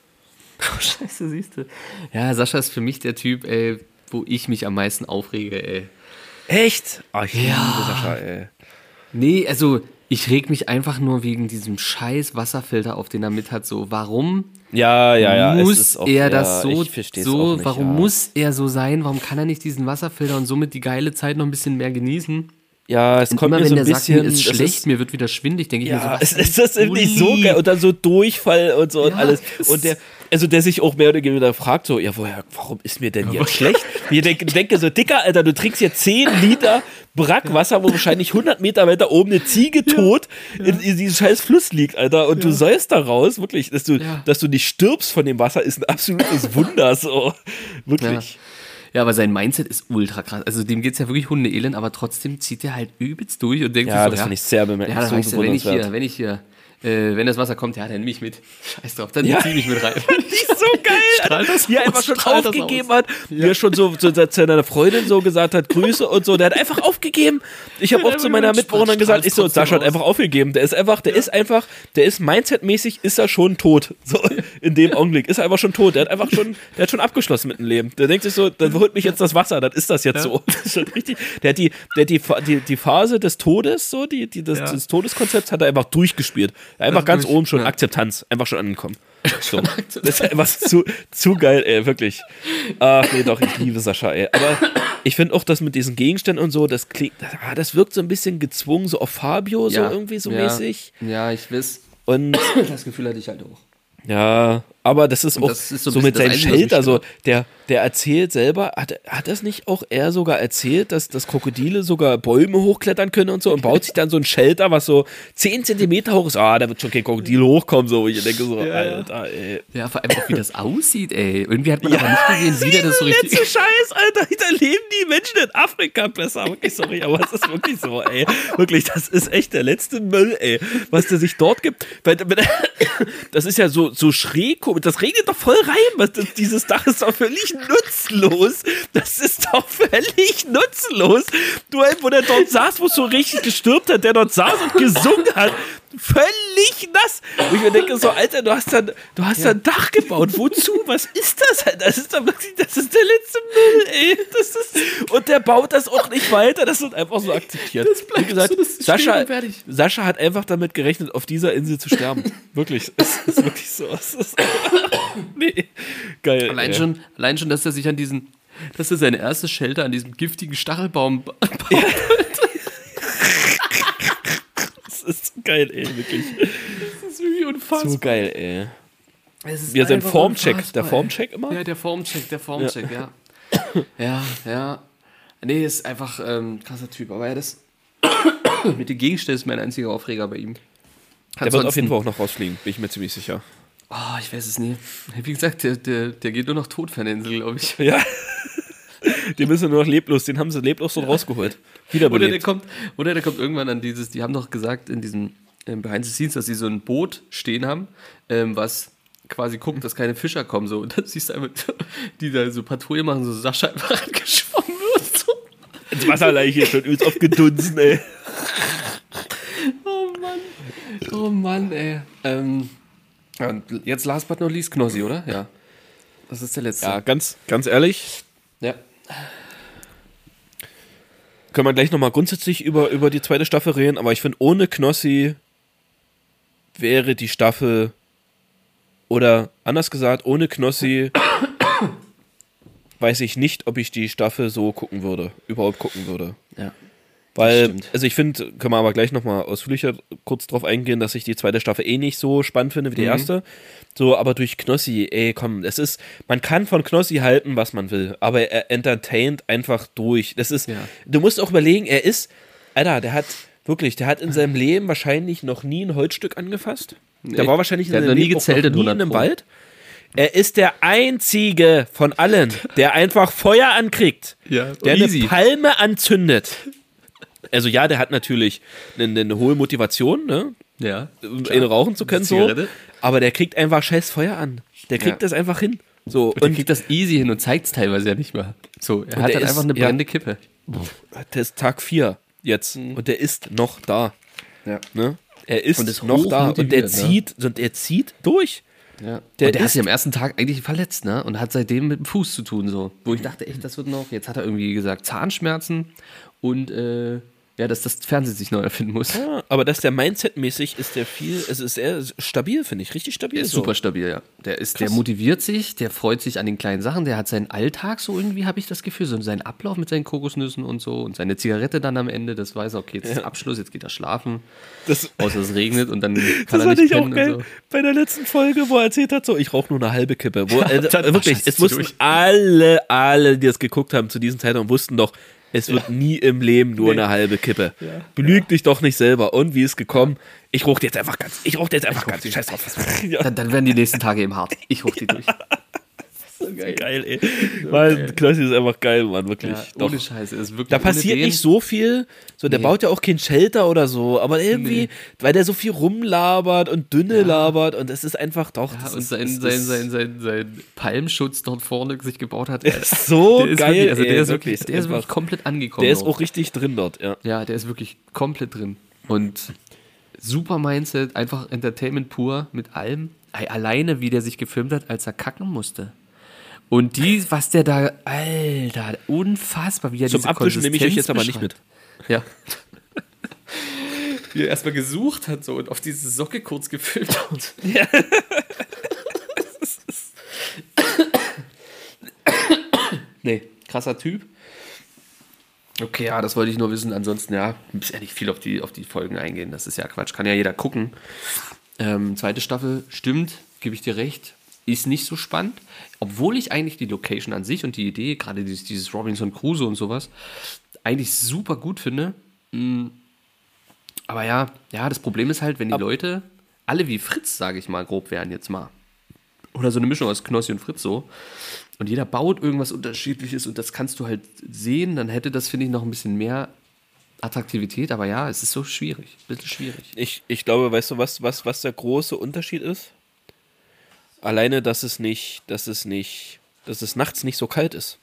Oh, scheiße, siehst du. Ja, Sascha ist für mich der Typ, ey, wo ich mich am meisten aufrege, ey. Echt? Ah, ich liebe Sascha, ey. Nee, also ich reg mich einfach nur wegen diesem scheiß Wasserfilter auf, den er mit hat. So, warum Ja, ja, ja. muss auch- er ja, das so, versteh's so auch nicht, warum ja. muss er so sein? Warum kann er nicht diesen Wasserfilter und somit die geile Zeit noch ein bisschen mehr genießen? Ja, es Und kommt immer mir so ein sagt, bisschen... mir ist schlecht, mir wird wieder schwindig, denke ich mir so, Ja, es ist das irgendwie so geil. Und dann so Durchfall und so und Ja, alles. es Und der, also der sich auch mehr oder weniger fragt so, ja, woher, warum ist mir denn jetzt schlecht? Ich denke, denke so, Dicker, Alter, du trinkst hier 10 Liter Brackwasser, wo wahrscheinlich 100 Meter weiter oben eine Ziege tot in, in diesem scheiß Fluss liegt, Alter. Und du säust da raus, wirklich, dass du, Ja. dass du nicht stirbst von dem Wasser, ist ein absolutes Wunder, so. Wirklich. Ja, aber sein Mindset ist ultra krass. Also dem geht's ja wirklich Hundeelend, aber trotzdem zieht er halt übelst durch und denkt Ja, sich so, das finde ich sehr bemerkenswert. Ja, so ja, wenn ich hier, wenn ich hier, äh, wenn das Wasser kommt, ja, dann nimm mich mit. Scheiß drauf, dann Ja. zieh mich mit rein. *laughs* Die ist so geil, das Wie er einfach schon das aufgegeben hat. Wie er schon so zu, zu seiner Freundin so gesagt hat, Grüße und so. Der hat einfach aufgegeben. Ich habe Ja, auch zu meiner Mitbewohnerin gesagt, ich so, Sascha hat einfach aufgegeben. Der ist einfach, der ist einfach, der ist mindsetmäßig, ist er schon tot. So, in dem Augenblick ist er einfach schon tot. Der hat einfach schon, der hat schon abgeschlossen mit dem Leben. Der denkt sich so, dann holt mich jetzt das Wasser, dann ist das jetzt so. Das ist richtig. Der hat die, der hat die, die, die Phase des Todes, so, die, die, das, Ja. des Todeskonzepts hat er einfach durchgespielt. Einfach ganz durch, oben schon ja. Akzeptanz, einfach schon angekommen. *laughs* So. Das ist einfach zu, zu geil, ey, wirklich. Ach nee, doch, ich liebe Sascha, ey. Aber ich finde auch, dass mit diesen Gegenständen und so, das klingt, ah, das wirkt so ein bisschen gezwungen, so auf Fabio, so irgendwie so ja. mäßig. Ja, ich weiß. Und Das Gefühl hatte ich halt auch. ja, Aber das ist auch das ist so so, mit seinem das Einzige, was mich Shelter, so, stört. der, der erzählt selber, hat, hat das nicht auch er sogar erzählt, dass, dass Krokodile sogar Bäume hochklettern können und so und baut sich dann so ein Shelter, was so 10 Zentimeter hoch ist. Ah, da wird schon kein Krokodil hochkommen, so. Ich denke so, Alter, ey. Ja, vor allem auch, wie das aussieht, ey. Irgendwie hat man aber nicht gesehen, wie der das so richtig. letzte Scheiß, Alter. Da leben die Menschen in Afrika besser. Wirklich, sorry, aber es ist wirklich so, ey. Wirklich, das ist echt der letzte Müll, ey. Was der sich dort gibt. Das ist ja so, so schräg, das regnet doch voll rein. Das, dieses Dach ist doch völlig nutzlos. Das ist doch völlig nutzlos. Du, ey, wo der dort saß, wo es so richtig gestürmt hat, der dort saß und gesungen hat. Völlig nass. Und ich mir denke so, Alter, du hast dann, du hast da ein Dach gebaut. Wozu? Was ist das? Das ist das ist der letzte Müll, ey. Das ist, und der baut das auch nicht weiter. Das wird einfach so akzeptiert. Das bleibt Wie gesagt, so, das Sascha. Sascha hat einfach damit gerechnet, auf dieser Insel zu sterben. *laughs* wirklich. Es ist wirklich so. Es ist, *laughs* nee. Geil. Allein schon, allein schon, dass er sich an diesen, dass er seine erste Shelter an diesem giftigen Stachelbaum baut. Das ist so geil, ey. Wirklich. *laughs* Das ist wirklich unfassbar. So geil, ey. Wir sind Formcheck. Der Formcheck immer? Ja, der Formcheck, der Formcheck, ja. Ja, ja. Nee, ist einfach ähm, krasser Typ. Aber ja, das *coughs* mit den Gegenständen ist mein einziger Aufreger bei ihm. Der wird auf jeden Fall auch noch rausfliegen, bin ich mir ziemlich sicher. Oh, ich weiß es nie. Wie gesagt, der, der, der geht nur noch tot von der Insel, glaube ich. Ja. *laughs* Den müssen nur noch leblos, den haben sie leblos so rausgeholt. Oder der kommt, oder der kommt irgendwann an dieses, die haben doch gesagt in diesem ähm, Behind the Scenes, dass sie so ein Boot stehen haben, ähm, was quasi guckt, dass keine Fischer kommen. So. Und dann siehst du einfach, *laughs* die da so Patrouille machen, so Sascha einfach *laughs* angeschwommen wird. So. Das Wasser lag hier schon übelst oft gedunsen, ey. Oh Mann. Oh Mann, ey. Ähm, und jetzt last but not least Knossi, oder? Ja. Das ist der letzte. Ja, ganz, ganz ehrlich. Können wir gleich nochmal grundsätzlich über, über die zweite Staffel reden, aber ich finde, ohne Knossi wäre die Staffel, oder anders gesagt, ohne Knossi weiß ich nicht, ob ich die Staffel so gucken würde, überhaupt gucken würde. ja. Weil, also ich finde, können wir aber gleich nochmal ausführlicher kurz drauf eingehen, dass ich die zweite Staffel eh nicht so spannend finde wie die Mhm. erste. So, aber durch Knossi, ey, komm, es ist, man kann von Knossi halten, was man will, aber er entertaint einfach durch. Das ist, Ja. du musst auch überlegen, er ist, Alter, der hat, wirklich, der hat in seinem Leben wahrscheinlich noch nie ein Holzstück angefasst. Der Nee, war wahrscheinlich in seinem nie Leben auch gezeltet, noch nie in 100 einem. Wald. Er ist der einzige von allen, der einfach Feuer ankriegt. Ja, der easy. eine Palme anzündet. Also ja, der hat natürlich eine, eine hohe Motivation, ne? Ja. um ihn rauchen zu können, so. Aber der kriegt einfach scheiß Feuer an. Der kriegt Ja. das einfach hin. So, Und der kriegt das easy hin und zeigt es teilweise ja nicht mehr. So, er hat halt ist- einfach eine ja. brennende Kippe. der ist Tag 4 jetzt. Und der ist noch da. Ja. Ne? Er ist, Und ist noch da. Und der hochmotiviert, ne? zieht, und er zieht durch. Ja. Der und der hat ist- sich am ersten Tag eigentlich verletzt, ne? Und hat seitdem mit dem Fuß zu tun, so. Wo ich dachte, echt, das wird noch. Jetzt hat er irgendwie gesagt, Zahnschmerzen und äh, ja, dass das Fernsehen sich neu erfinden muss. Ja, aber dass der Mindset-mäßig ist der viel, es ist sehr stabil, finde ich. Richtig stabil. Der ist so. super stabil, ja. Der ist, der motiviert sich, der freut sich an den kleinen Sachen, der hat seinen Alltag so irgendwie, habe ich das Gefühl, so seinen Ablauf mit seinen Kokosnüssen und so und seine Zigarette dann am Ende, das weiß er, okay, jetzt ist Abschluss, jetzt geht er schlafen, Das, außer es regnet und dann *laughs* kann das er nicht ich auch geil so. bei der letzten Folge, wo er erzählt hat, so, ich rauche nur eine halbe Kippe. Wo, *laughs* äh, dann wirklich, es du wussten durch. alle, alle, die das geguckt haben zu diesem Zeitpunkt, wussten doch, es wird nie im Leben nur eine halbe Kippe. Belüg dich doch nicht selber. Und wie ist gekommen? Ich rauche jetzt einfach ganz. Ich rauche jetzt einfach ganz. Scheiß drauf. *laughs* Ja, Dann, dann werden die nächsten Tage eben hart. Ich hoch die durch. *laughs* so geil. geil, ey. Mann, Knossi ist einfach geil, Mann, wirklich. Ja, Doch. ohne Scheiße, ist wirklich Da passiert nicht so viel. So, der Nee. baut ja auch kein Shelter oder so, aber irgendwie, Nee. weil der so viel rumlabert und dünne labert und es ist einfach doch. Ja, und ist, sein, das sein, ist sein, sein, sein Palmschutz dort vorne sich gebaut hat. *laughs* so der ist geil. wirklich, also ey, der ist wirklich, der ist wirklich komplett angekommen. Der ist auch richtig drin dort, ja. Ja, der ist wirklich komplett drin. Und super Mindset, einfach Entertainment pur mit allem. Alleine, wie der sich gefilmt hat, als er kacken musste. Und die, was der da, Alter, unfassbar, wie er Zum diese Abwischen nehme ich euch jetzt aber nicht mit. Ja. *laughs* wie er erstmal gesucht hat so und auf diese Socke kurz gefilmt hat. Ja. *laughs* nee, krasser Typ. Okay, ja, das wollte ich nur wissen. Ansonsten, ja, muss ja nicht viel auf die, auf die Folgen eingehen. Das ist ja Quatsch. Kann ja jeder gucken. Ähm, zweite Staffel, stimmt, gebe ich dir recht. Ist nicht so spannend, obwohl ich eigentlich die Location an sich und die Idee, gerade dieses, dieses Robinson Crusoe und sowas, eigentlich super gut finde. Mm. Aber ja, ja, das Problem ist halt, wenn die Leute alle wie Fritz, sage ich mal, grob wären jetzt mal. Oder so eine Mischung aus Knossi und Fritz so. Und jeder baut irgendwas Unterschiedliches und das kannst du halt sehen, dann hätte das, finde ich, noch ein bisschen mehr Attraktivität. Aber ja, es ist so schwierig. Ein bisschen schwierig. Ich, ich glaube, weißt du, was, was, was der große Unterschied ist? Alleine, dass es nicht, dass es nicht, dass es nachts nicht so kalt ist.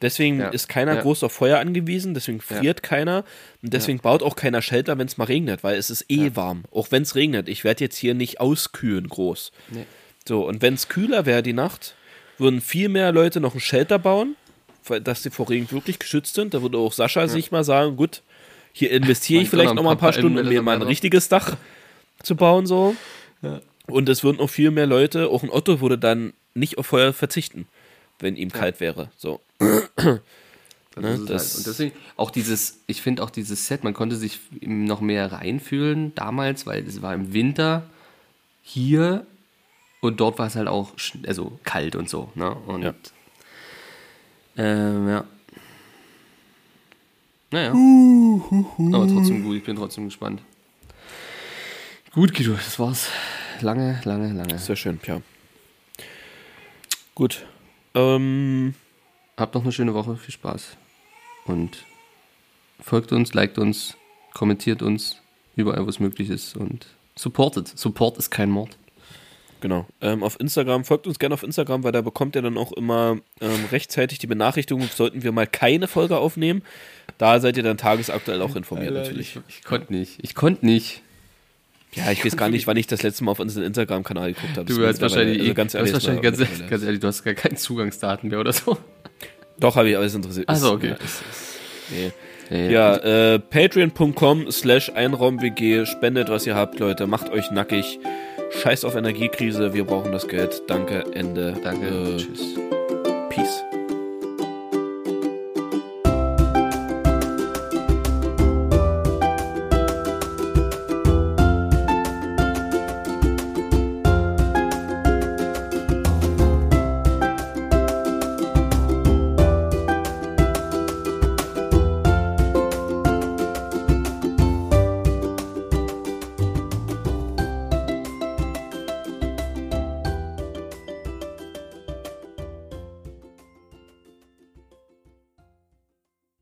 Deswegen Ja. ist keiner Ja. groß auf Feuer angewiesen, deswegen friert keiner und deswegen baut auch keiner Shelter, wenn es mal regnet, weil es ist eh warm. Auch wenn es regnet. Ich werde jetzt hier nicht auskühlen groß. Nee. So, und wenn es kühler wäre die Nacht, würden viel mehr Leute noch ein Shelter bauen, weil- dass sie vor Regen wirklich geschützt sind. Da würde auch Sascha sich mal sagen, gut, hier investiere ich vielleicht noch mal ein paar Stunden, um mir mal ein richtiges Dach zu bauen, so. Und es würden auch viel mehr Leute, auch ein Otto würde dann nicht auf Feuer verzichten, wenn ihm kalt wäre. So. Das *clears throat* Ne, ist es das- halt. Und deswegen auch dieses, ich finde auch dieses Set, man konnte sich noch mehr reinfühlen damals, weil es war im Winter hier und dort war es halt auch also kalt und so. Ne? Und Ja. ähm, ja. Naja. Aber trotzdem gut, ich bin trotzdem gespannt. Gut, Guido, das war's. Lange, lange, lange. Sehr schön, ja. Gut. Ähm, Habt noch eine schöne Woche, viel Spaß. Und folgt uns, liked uns, kommentiert uns, überall, wo es möglich ist. Und supportet. Support ist kein Mord. Genau. Ähm, auf Instagram, folgt uns gerne auf Instagram, weil da bekommt ihr dann auch immer ähm, rechtzeitig die Benachrichtigung, sollten wir mal keine Folge aufnehmen. Da seid ihr dann tagesaktuell auch informiert natürlich. Ich, ich konnte nicht. Ich konnte nicht. Ja, ich weiß gar nicht, wann ich das letzte Mal auf unseren Instagram-Kanal geguckt habe. Du hast wahrscheinlich, also ganz ehrlich, hast wahrscheinlich ganz, ganz ehrlich, du hast gar keine Zugangsdaten mehr oder so. Doch, habe ich, aber es interessiert. Ach so, ist- okay. Ja, ist, ist, nee. ja äh, patreon.com slash einraumwg, spendet, was ihr habt, Leute, macht euch nackig. Scheiß auf Energiekrise, wir brauchen das Geld. Danke, Ende. Danke. Äh, Tschüss. Peace.